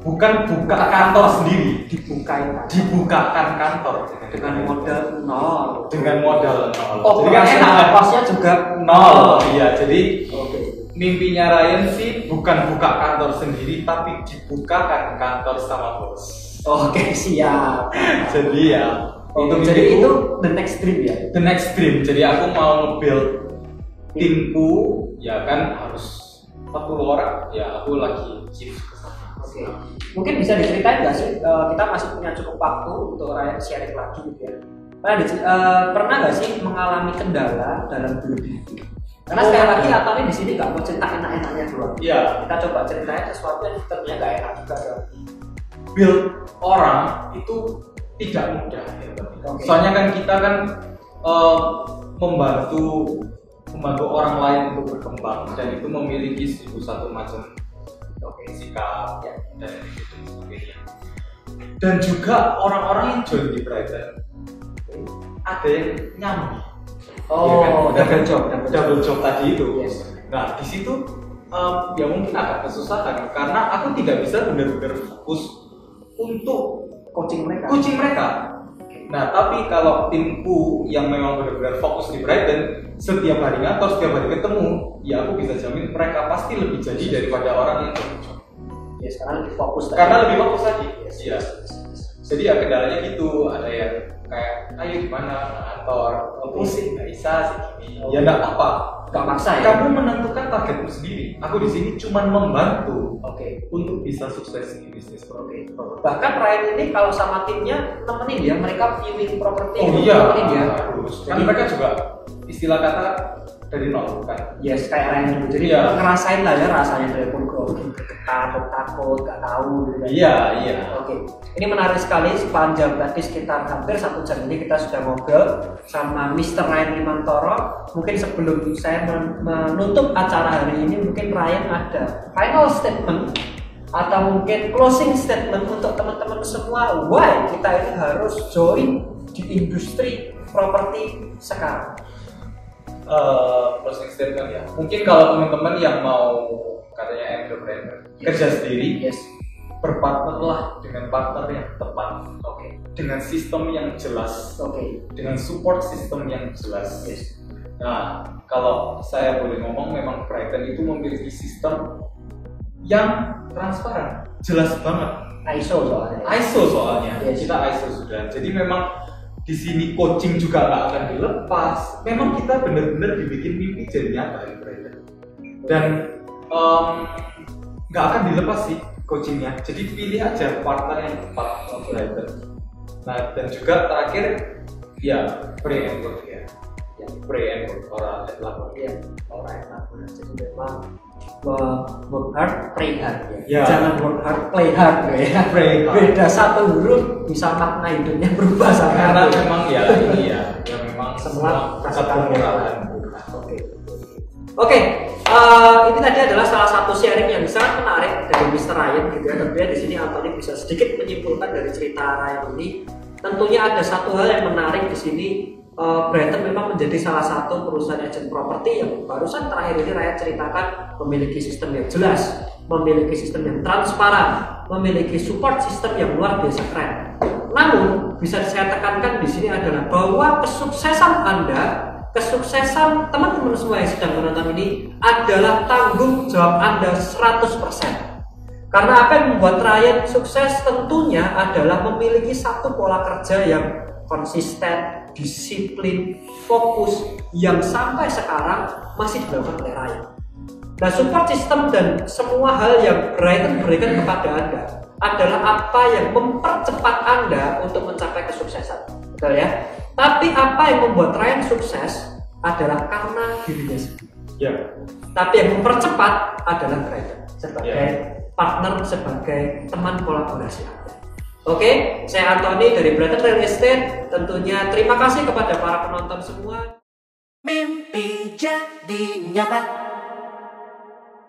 C: bukan buka kantor. sendiri.
B: Dibukain kan
C: dibukakan kantor.
B: Dengan modal nol.
C: dengan modal nol.
B: Oh,
C: jadi kan enak
B: kosnya juga
C: nol. Iya jadi
B: Oke.
C: Mimpinya Ryan sih bukan buka kantor sendiri tapi dibukakan kantor sama bos.
B: Oke, siap. [LAUGHS]
C: Jadi ya
B: Itu
C: itu
B: jadi
C: mimpiku,
B: itu the next dream ya.
C: the next dream. Jadi aku mau nge-build timku ya kan harus 40 orang. Ya aku lagi chief ke sana.
B: Oke. Mungkin bisa diceritain nggak sih? eh, kita masih punya cukup waktu untuk Ryan sharing lagi gitu ya. Pernah, eh, pernah nggak sih mengalami kendala dalam building? Karena sekali lagi. Atoni di sini nggak mau cerita enak-enaknya doang.
C: Iya,
B: Kita coba ceritain sesuatu yang ternyata nggak enak juga
C: build orang itu tidak mudah ya. Soalnya kan kita kan eh, membantu membantu orang lain untuk berkembang dan itu memiliki seribu satu macam
B: Oke.
C: sikap ya, dan itu sebagainya. Dan juga orang-orang yang join di Brighton ada yang nyambi.
B: Oh,
C: Ya kan?
B: double job, double job.
C: double job tadi itu.
B: Yes.
C: Nah, di situ em, ya mungkin agak kesusahan karena aku tidak bisa benar-benar fokus untuk
B: Coaching mereka.
C: coaching mereka. Nah, tapi kalau timku yang memang benar-benar fokus di Brighton, setiap hari ngantor, setiap hari ketemu, ya aku bisa jamin mereka pasti lebih jadi daripada orang yang double job.
B: Ya sekarang lebih fokus. tadi.
C: Karena lebih fokus lagi.
B: Yes,
C: Iya.
B: yes, yes, yes.
C: Jadi ya kendalanya gitu, ada yang kayak, ayo gimana kantor, oh, pusing, nggak bisa sih.
B: Oke.
C: Ya nggak apa.
B: Gak maksa ya.
C: Kamu menentukan targetmu sendiri. Aku di sini cuma membantu
B: Oke.
C: untuk bisa sukses di bisnis properti.
B: Bahkan Ryan ini kalau sama timnya nemenin dia, mereka viewing properti
C: Oh iya,
B: dia.
C: harus. Kan
B: Jadi-
C: mereka juga istilah kata dari nol kan.
B: Yes, kayak Ryan dulu. Jadi
C: Iya.
B: ngerasain lah ya rasanya dari pun grogi, takut, takut, gak tahu gitu kan.
C: Iya, iya.
B: Oke, ini menarik sekali sepanjang tadi sekitar hampir satu jam ini kita sudah ngobrol sama Mr. Ryan Imantoro. Mungkin sebelum saya men- menutup acara hari ini, mungkin Ryan ada final statement atau mungkin closing statement untuk teman-teman semua. Why kita ini harus join di industri properti sekarang?
C: Eh, closing statement ya. Mungkin kalau teman-teman yang mau katanya entrepreneur kerja sendiri,
B: Yes.
C: berpartnerlah dengan partner yang tepat,
B: Oke.
C: dengan sistem yang jelas,
B: Oke.
C: dengan support sistem yang jelas.
B: Yes.
C: Nah, kalau saya boleh ngomong, memang Brighton itu memiliki sistem yang transparan, jelas banget.
B: ISO soalnya.
C: ISO soalnya,
B: Yes.
C: kita ISO sudah. Jadi memang di sini coaching juga nggak akan dilepas. Memang kita benar-benar dibikin mimpi jadi nyata. Dan nggak akan dilepas sih coachingnya. Jadi pilih aja partner yang tepat Brighton. Nah dan juga terakhir ya pray and work ya.
B: Ya.
C: Pray and work orang lapor.
B: Iya, alright lah. Jadi memang uh, work hard, play hard ya.
C: Ya.
B: Jangan work hard, play hard ya. [LAUGHS]
C: Pray hard.
B: Beda satu huruf bisa makna hidupnya berubah sama
C: Karena memang ya [LAUGHS] ini ya, yang memang
B: semua
C: pusat pemurahan.
B: Oke. Oke, eh, ini tadi adalah salah satu sharing yang sangat menarik dari Mr. Ryan gitu ya. Tentunya di sini Anthony bisa sedikit menyimpulkan dari cerita Ryan ini. Tentunya ada satu hal yang menarik di sini. Eh, Brighton memang menjadi salah satu perusahaan agent properti yang barusan terakhir ini Ryan ceritakan memiliki sistem yang jelas, memiliki sistem yang transparan, memiliki support sistem yang luar biasa keren. Namun bisa saya tekankan di sini adalah bahwa kesuksesan Anda kesuksesan teman-teman semua yang sedang menonton ini adalah tanggung jawab Anda 100%. Karena apa yang membuat Ryan sukses tentunya adalah memiliki satu pola kerja yang konsisten, disiplin, fokus yang sampai sekarang masih dilakukan oleh Ryan. Nah, support system dan semua hal yang Brighton berikan kepada Anda adalah apa yang mempercepat Anda untuk mencapai kesuksesan. Betul ya? Tapi apa yang membuat Ryan sukses adalah karena dirinya sendiri.
C: Ya,
B: Tapi yang mempercepat adalah Brighton sebagai
C: Ya.
B: partner, sebagai teman kolaborasi Anda. Oke, saya Anthony dari Brighton Real Estate. Tentunya terima kasih kepada para penonton semua.
A: Mimpi jadi nyata